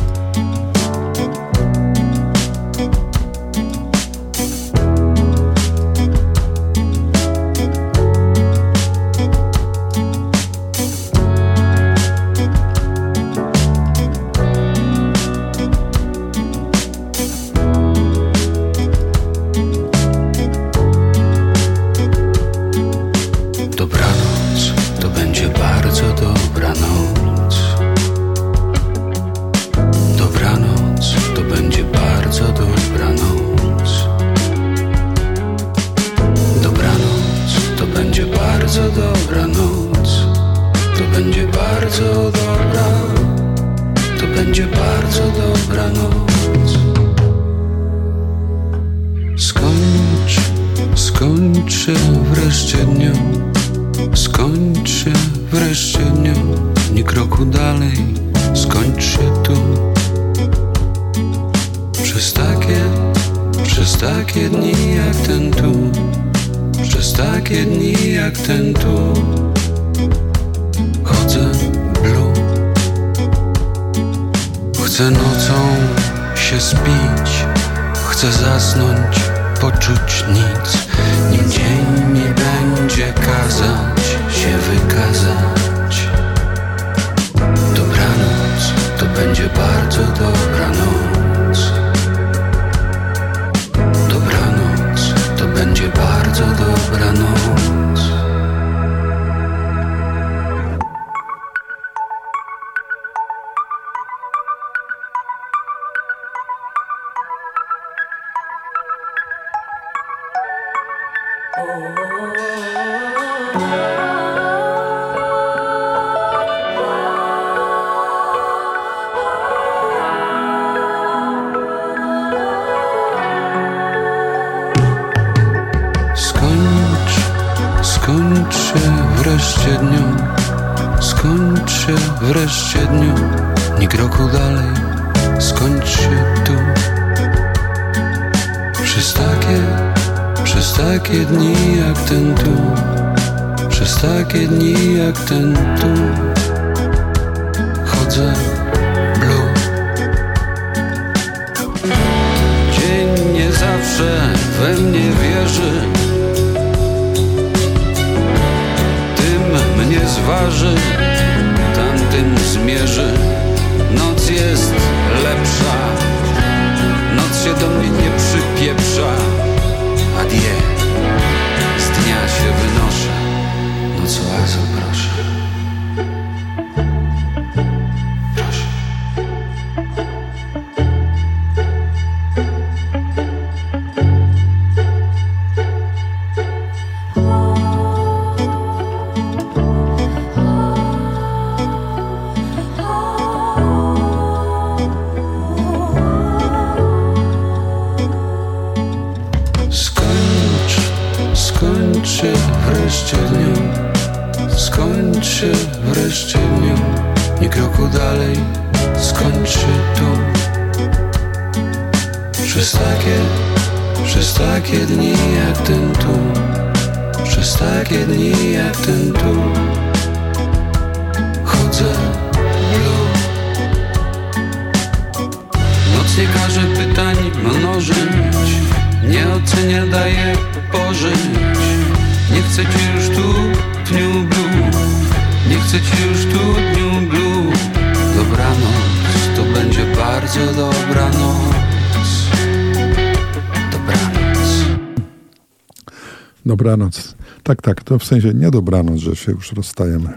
Dobranoc. Tak, tak, to w sensie nie dobranoc, że się już rozstajemy.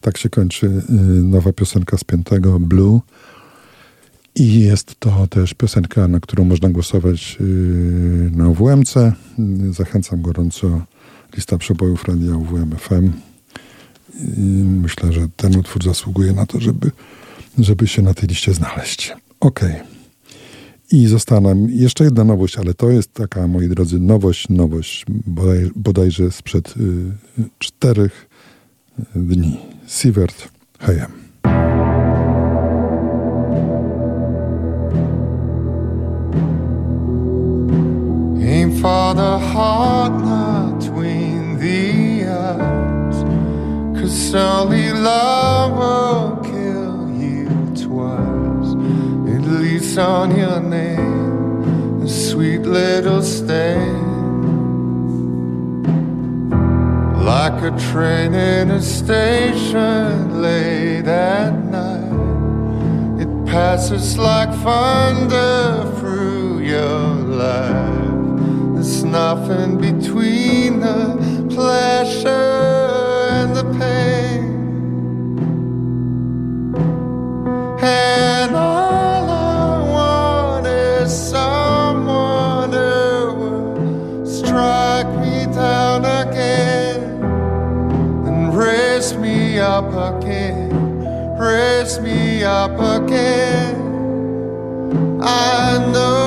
Tak się kończy y, nowa piosenka z piątego, Blue. I jest to też piosenka, na którą można głosować y, na UWMC. Y, Zachęcam gorąco. Lista przebojów radia UWM FM. I myślę, że ten utwór zasługuje na to, żeby, żeby się na tej liście znaleźć. Okej. I została nam jeszcze jedna nowość, ale to jest taka, moi drodzy, nowość, nowość, bodaj, bodajże sprzed y, czterech dni. Sievert Hayem. Aim for the heart, not between the eyes. Cause only love will It leaves on your name a sweet little stain. Like a train in a station late at night. It passes like thunder through your life. There's nothing between the pleasure and the pain. And all up again, raise me up again. I know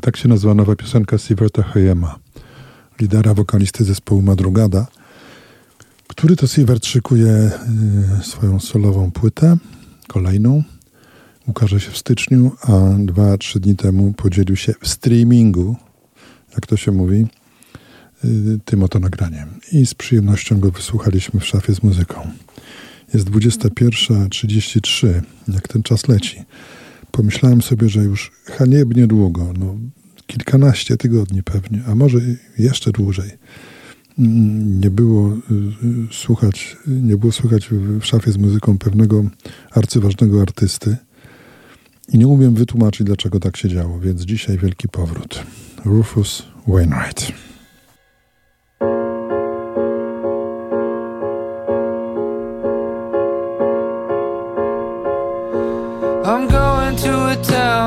Tak się nazywa nowa piosenka Siverta Hayema, lidera wokalisty zespołu Madrugada, który to Sievert szykuje e, swoją solową płytę, kolejną. Ukaże się w styczniu, a dwa, trzy dni temu podzielił się w streamingu, jak to się mówi, y, tym oto nagraniem. I z przyjemnością go wysłuchaliśmy w szafie z muzyką. Jest 21.33, jak ten czas leci. Pomyślałem sobie, że już haniebnie długo, no kilkanaście tygodni pewnie, a może jeszcze dłużej. mm, Nie było y, y, słuchać, nie było słuchać w w szafie z muzyką pewnego arcyważnego artysty. I nie umiem wytłumaczyć, dlaczego tak się działo, więc dzisiaj wielki powrót. Rufus Wainwright.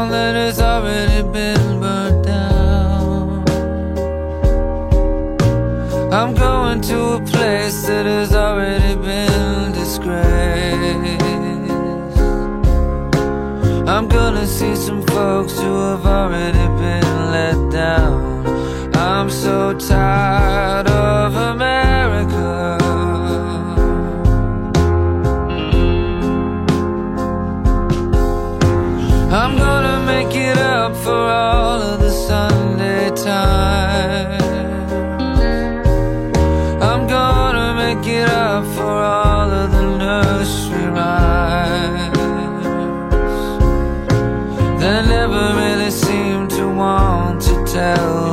That has already been burnt down. I'm going to a place that has already been disgraced. I'm gonna see some folks who have already been let down. I'm so tired of America. To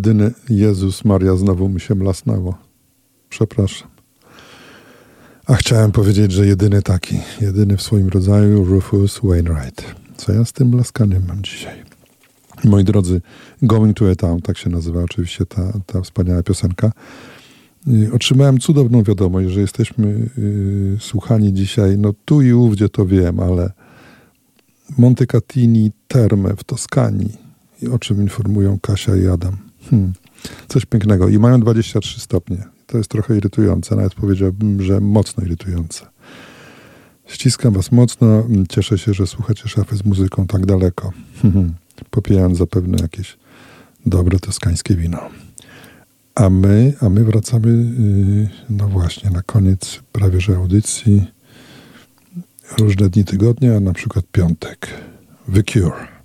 Jedyny Jezus Maria znowu mi się mlasnęło. Przepraszam. A chciałem powiedzieć, że jedyny taki, jedyny w swoim rodzaju Rufus Wainwright. Co ja z tym blaskaniem mam dzisiaj? Moi drodzy, Going to a Town, tak się nazywa oczywiście ta, ta wspaniała piosenka. Otrzymałem cudowną wiadomość, że jesteśmy y, słuchani dzisiaj, no tu i ówdzie to wiem, ale Montecatini Terme w Toskanii, o czym informują Kasia i Adam. Hmm. Coś pięknego. I mają 23 stopnie. To jest trochę irytujące, nawet powiedziałbym, że mocno irytujące. Ściskam Was mocno. Cieszę się, że słuchacie szafy z muzyką tak daleko. Popijając zapewne jakieś dobre toskańskie wino. A my, a my wracamy, yy, no właśnie, na koniec prawie że audycji. Różne dni tygodnia, na przykład piątek. The Cure.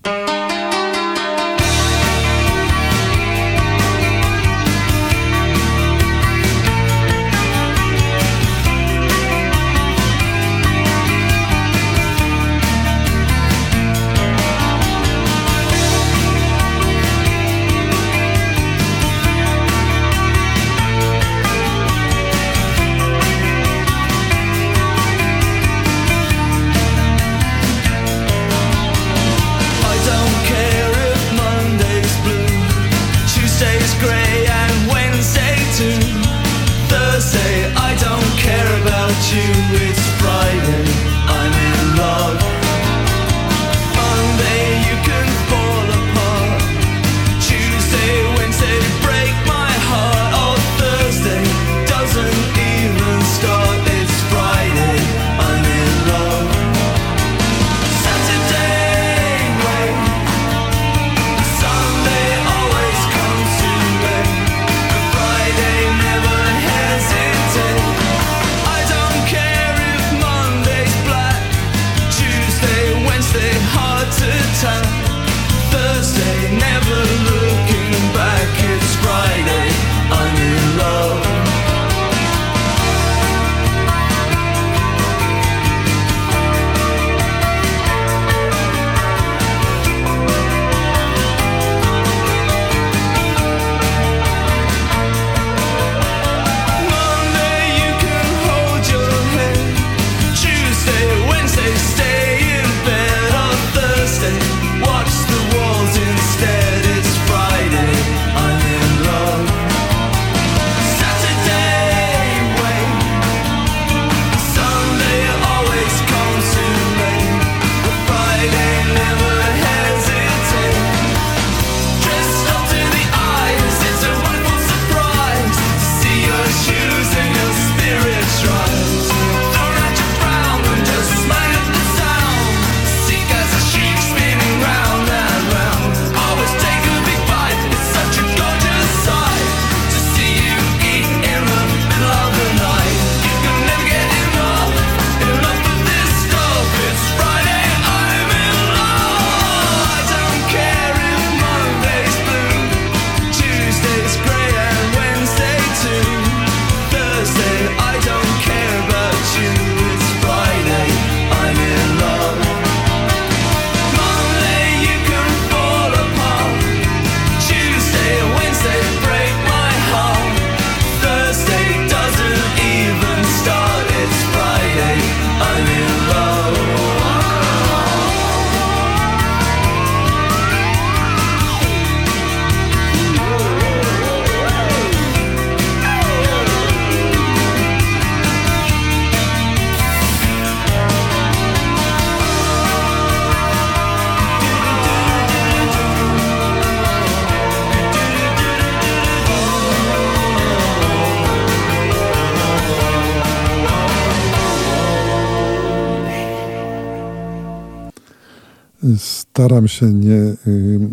Staram się nie y,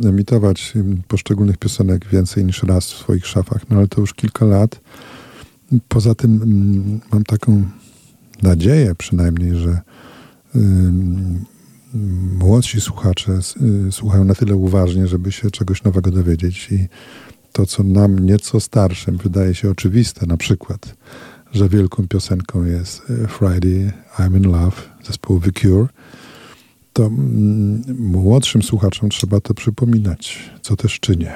emitować y, poszczególnych piosenek więcej niż raz w swoich szafach, no ale to już kilka lat. Poza tym mm, mam taką nadzieję przynajmniej, że y, młodsi słuchacze słuchają na tyle uważnie, żeby się czegoś nowego dowiedzieć i to, co nam nieco starszym wydaje się oczywiste, na przykład, że wielką piosenką jest Friday I'm in Love zespołu The Cure, to mm, młodszym słuchaczom trzeba to przypominać, co też czynię.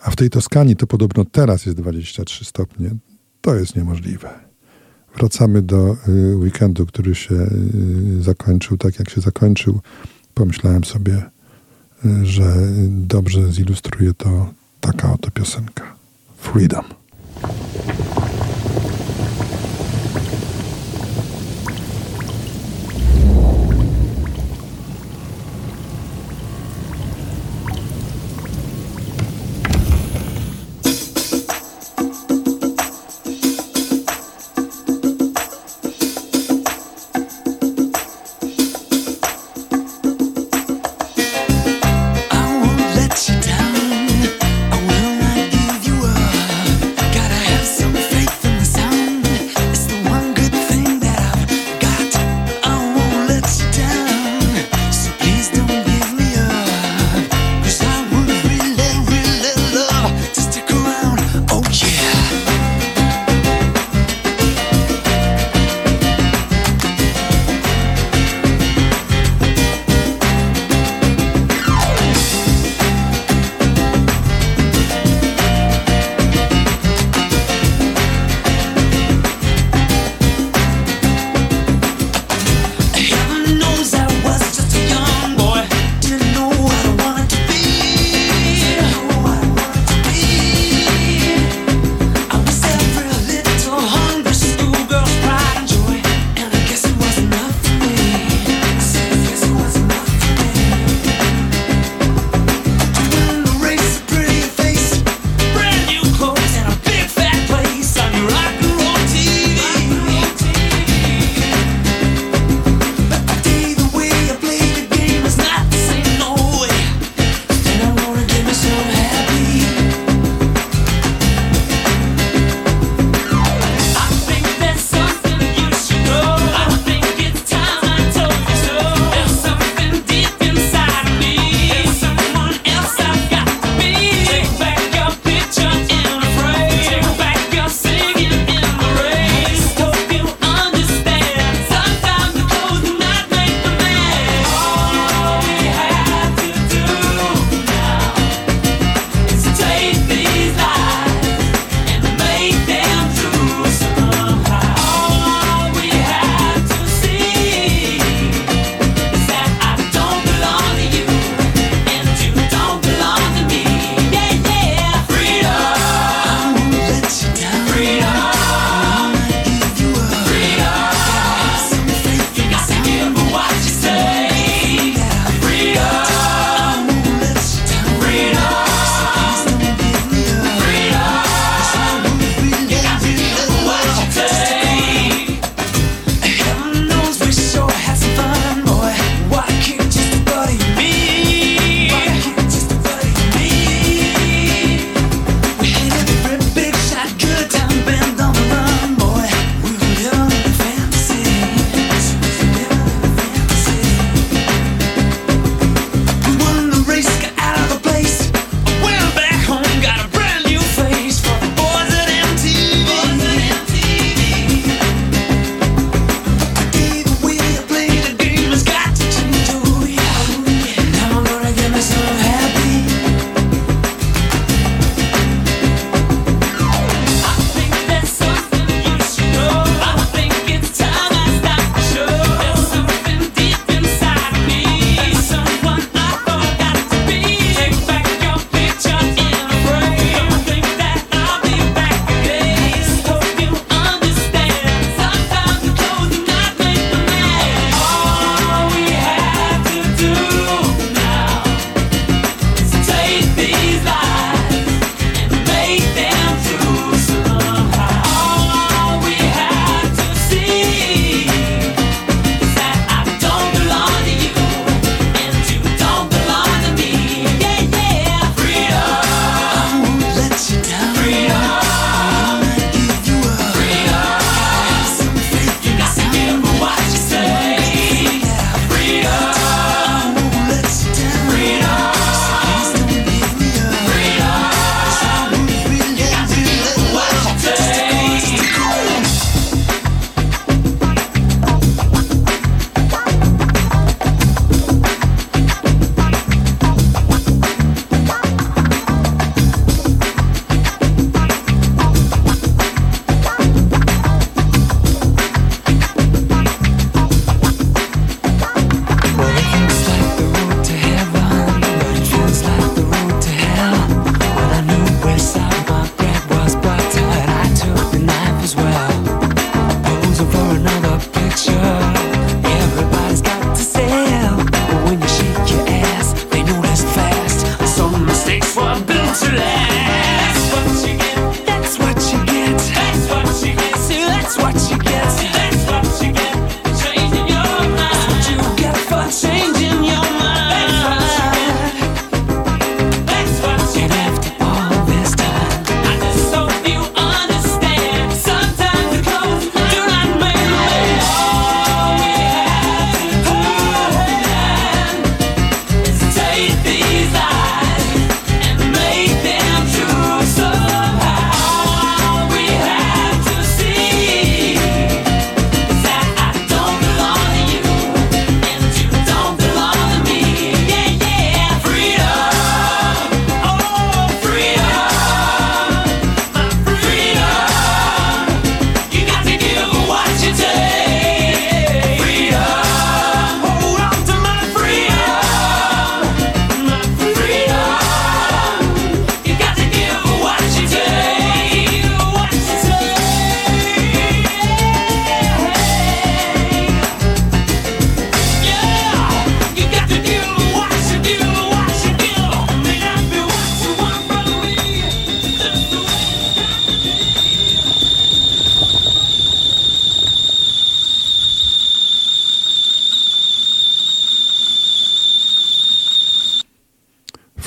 A w tej Toskanii to podobno teraz jest 23 stopnie. To jest niemożliwe. Wracamy do y, weekendu, który się y, zakończył tak, jak się zakończył. Pomyślałem sobie, y, że dobrze zilustruje to taka oto piosenka. Freedom.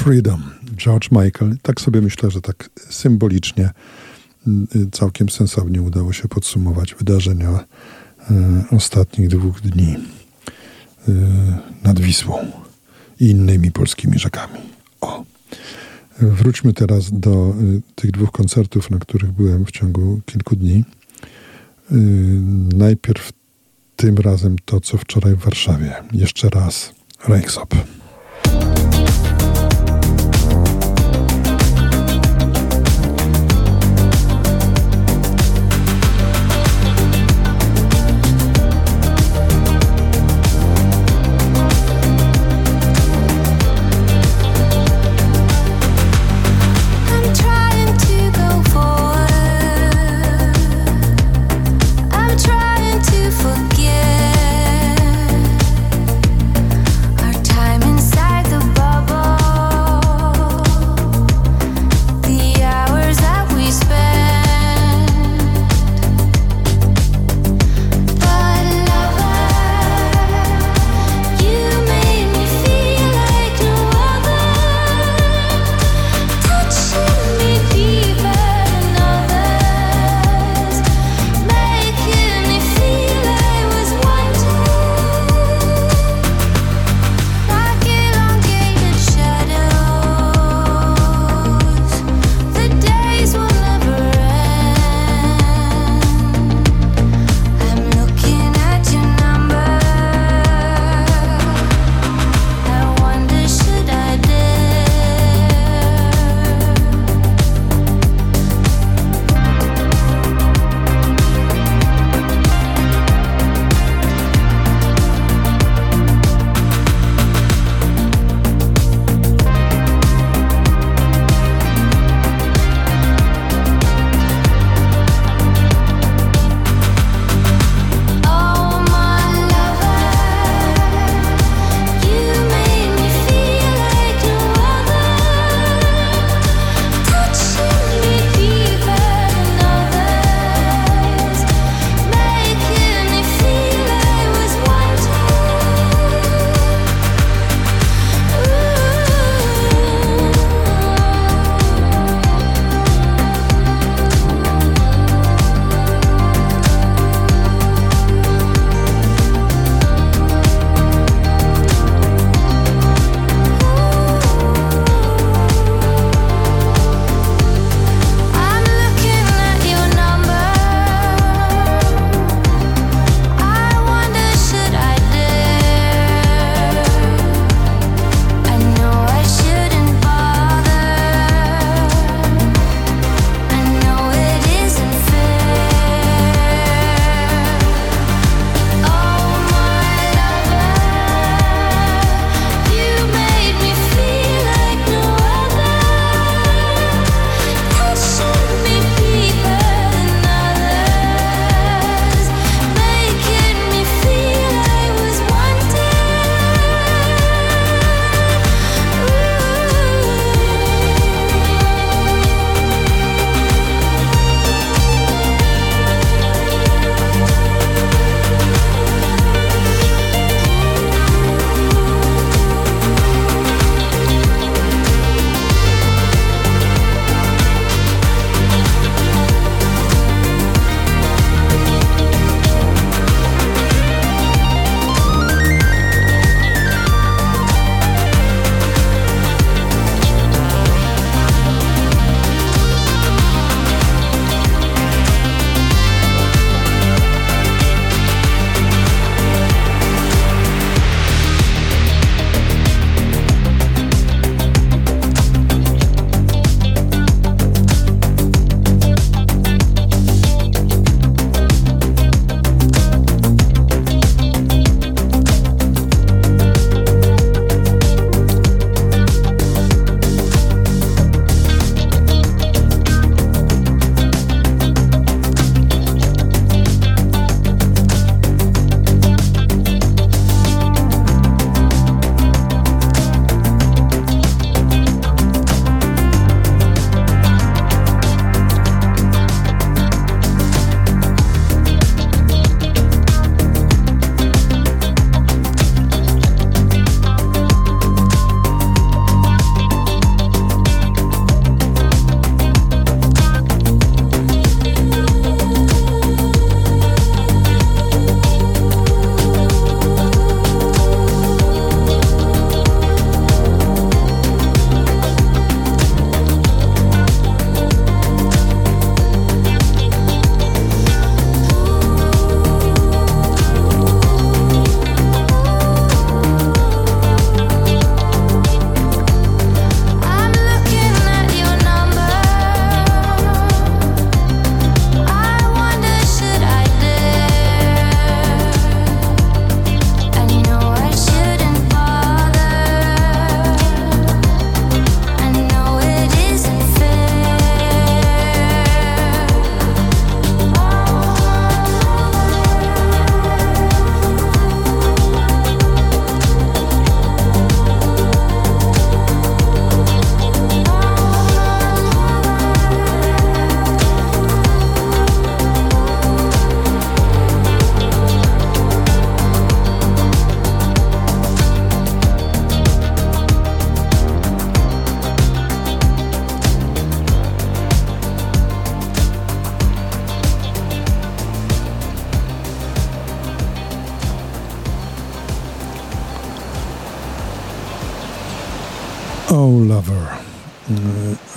Freedom, George Michael. Tak sobie myślę, że tak symbolicznie, y, całkiem sensownie udało się podsumować wydarzenia y, ostatnich dwóch dni y, nad Wisłą i innymi polskimi rzekami. O. Wróćmy teraz do tych dwóch koncertów, na których byłem w ciągu kilku dni. Najpierw tym razem to, co wczoraj w Warszawie. Jeszcze raz Reichsop.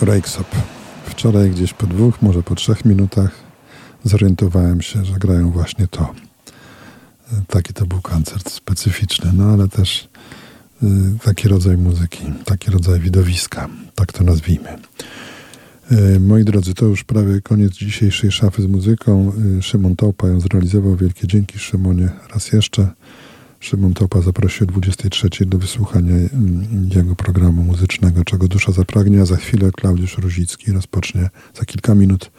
Rakesop. Wczoraj gdzieś po dwóch, może po trzech minutach zorientowałem się, że grają właśnie to. Y, taki to był koncert specyficzny, no ale też y, taki rodzaj muzyki, taki rodzaj widowiska, tak to nazwijmy. Moi drodzy, to już prawie koniec dzisiejszej szafy z muzyką. Szymon Topa ją zrealizował. Wielkie dzięki Szymonie raz jeszcze. Szymon Topa zaprosił o 23 do wysłuchania mm, jego programu muzycznego Czego dusza zapragnie, a za chwilę Klaudiusz Ruzicki rozpocznie, za kilka minut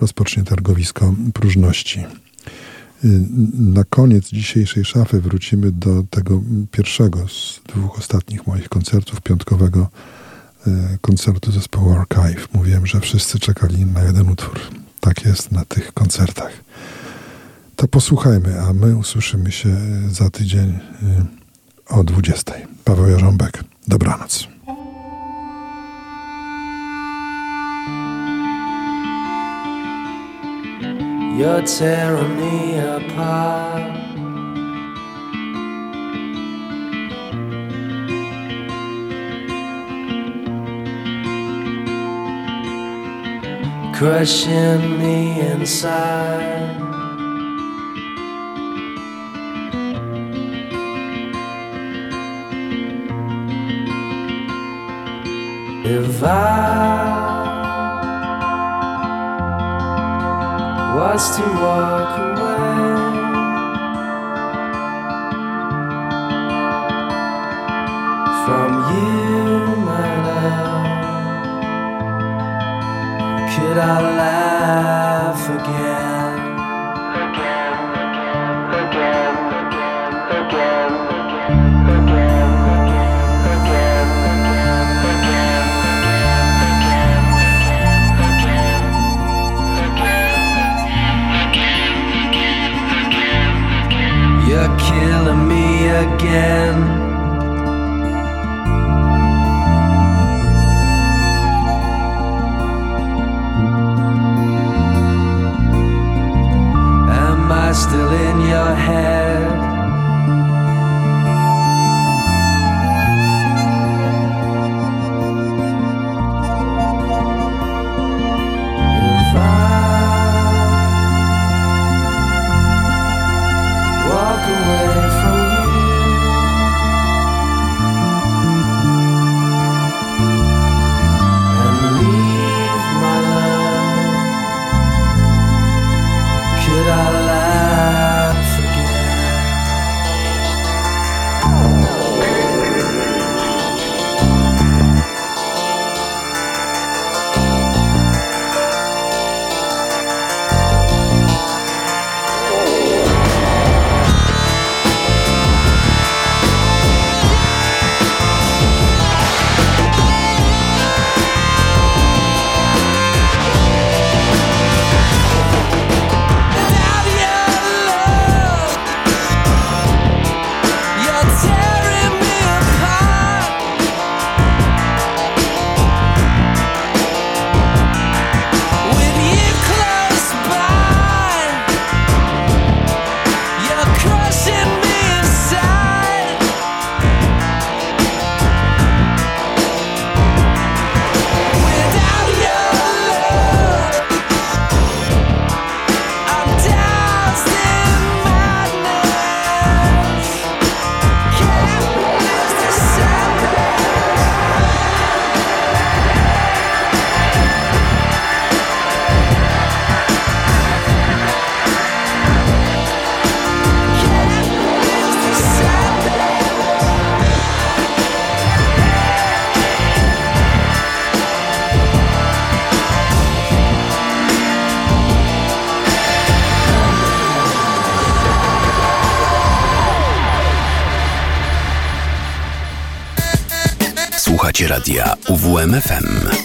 rozpocznie targowisko próżności. Y, na koniec dzisiejszej szafy wrócimy do tego pierwszego z dwóch ostatnich moich koncertów, piątkowego y, koncertu zespołu Archive. Mówiłem, że wszyscy czekali na jeden utwór. Tak jest na tych koncertach. To posłuchajmy, a my usłyszymy się za tydzień y, o 20. Paweł Jarząbek. Dobranoc. You're tearing me apart. Crushing me inside. If I was to walk away from you, my love, could I laugh again? Killing me again. Am I still in your head? Radia UWMFM.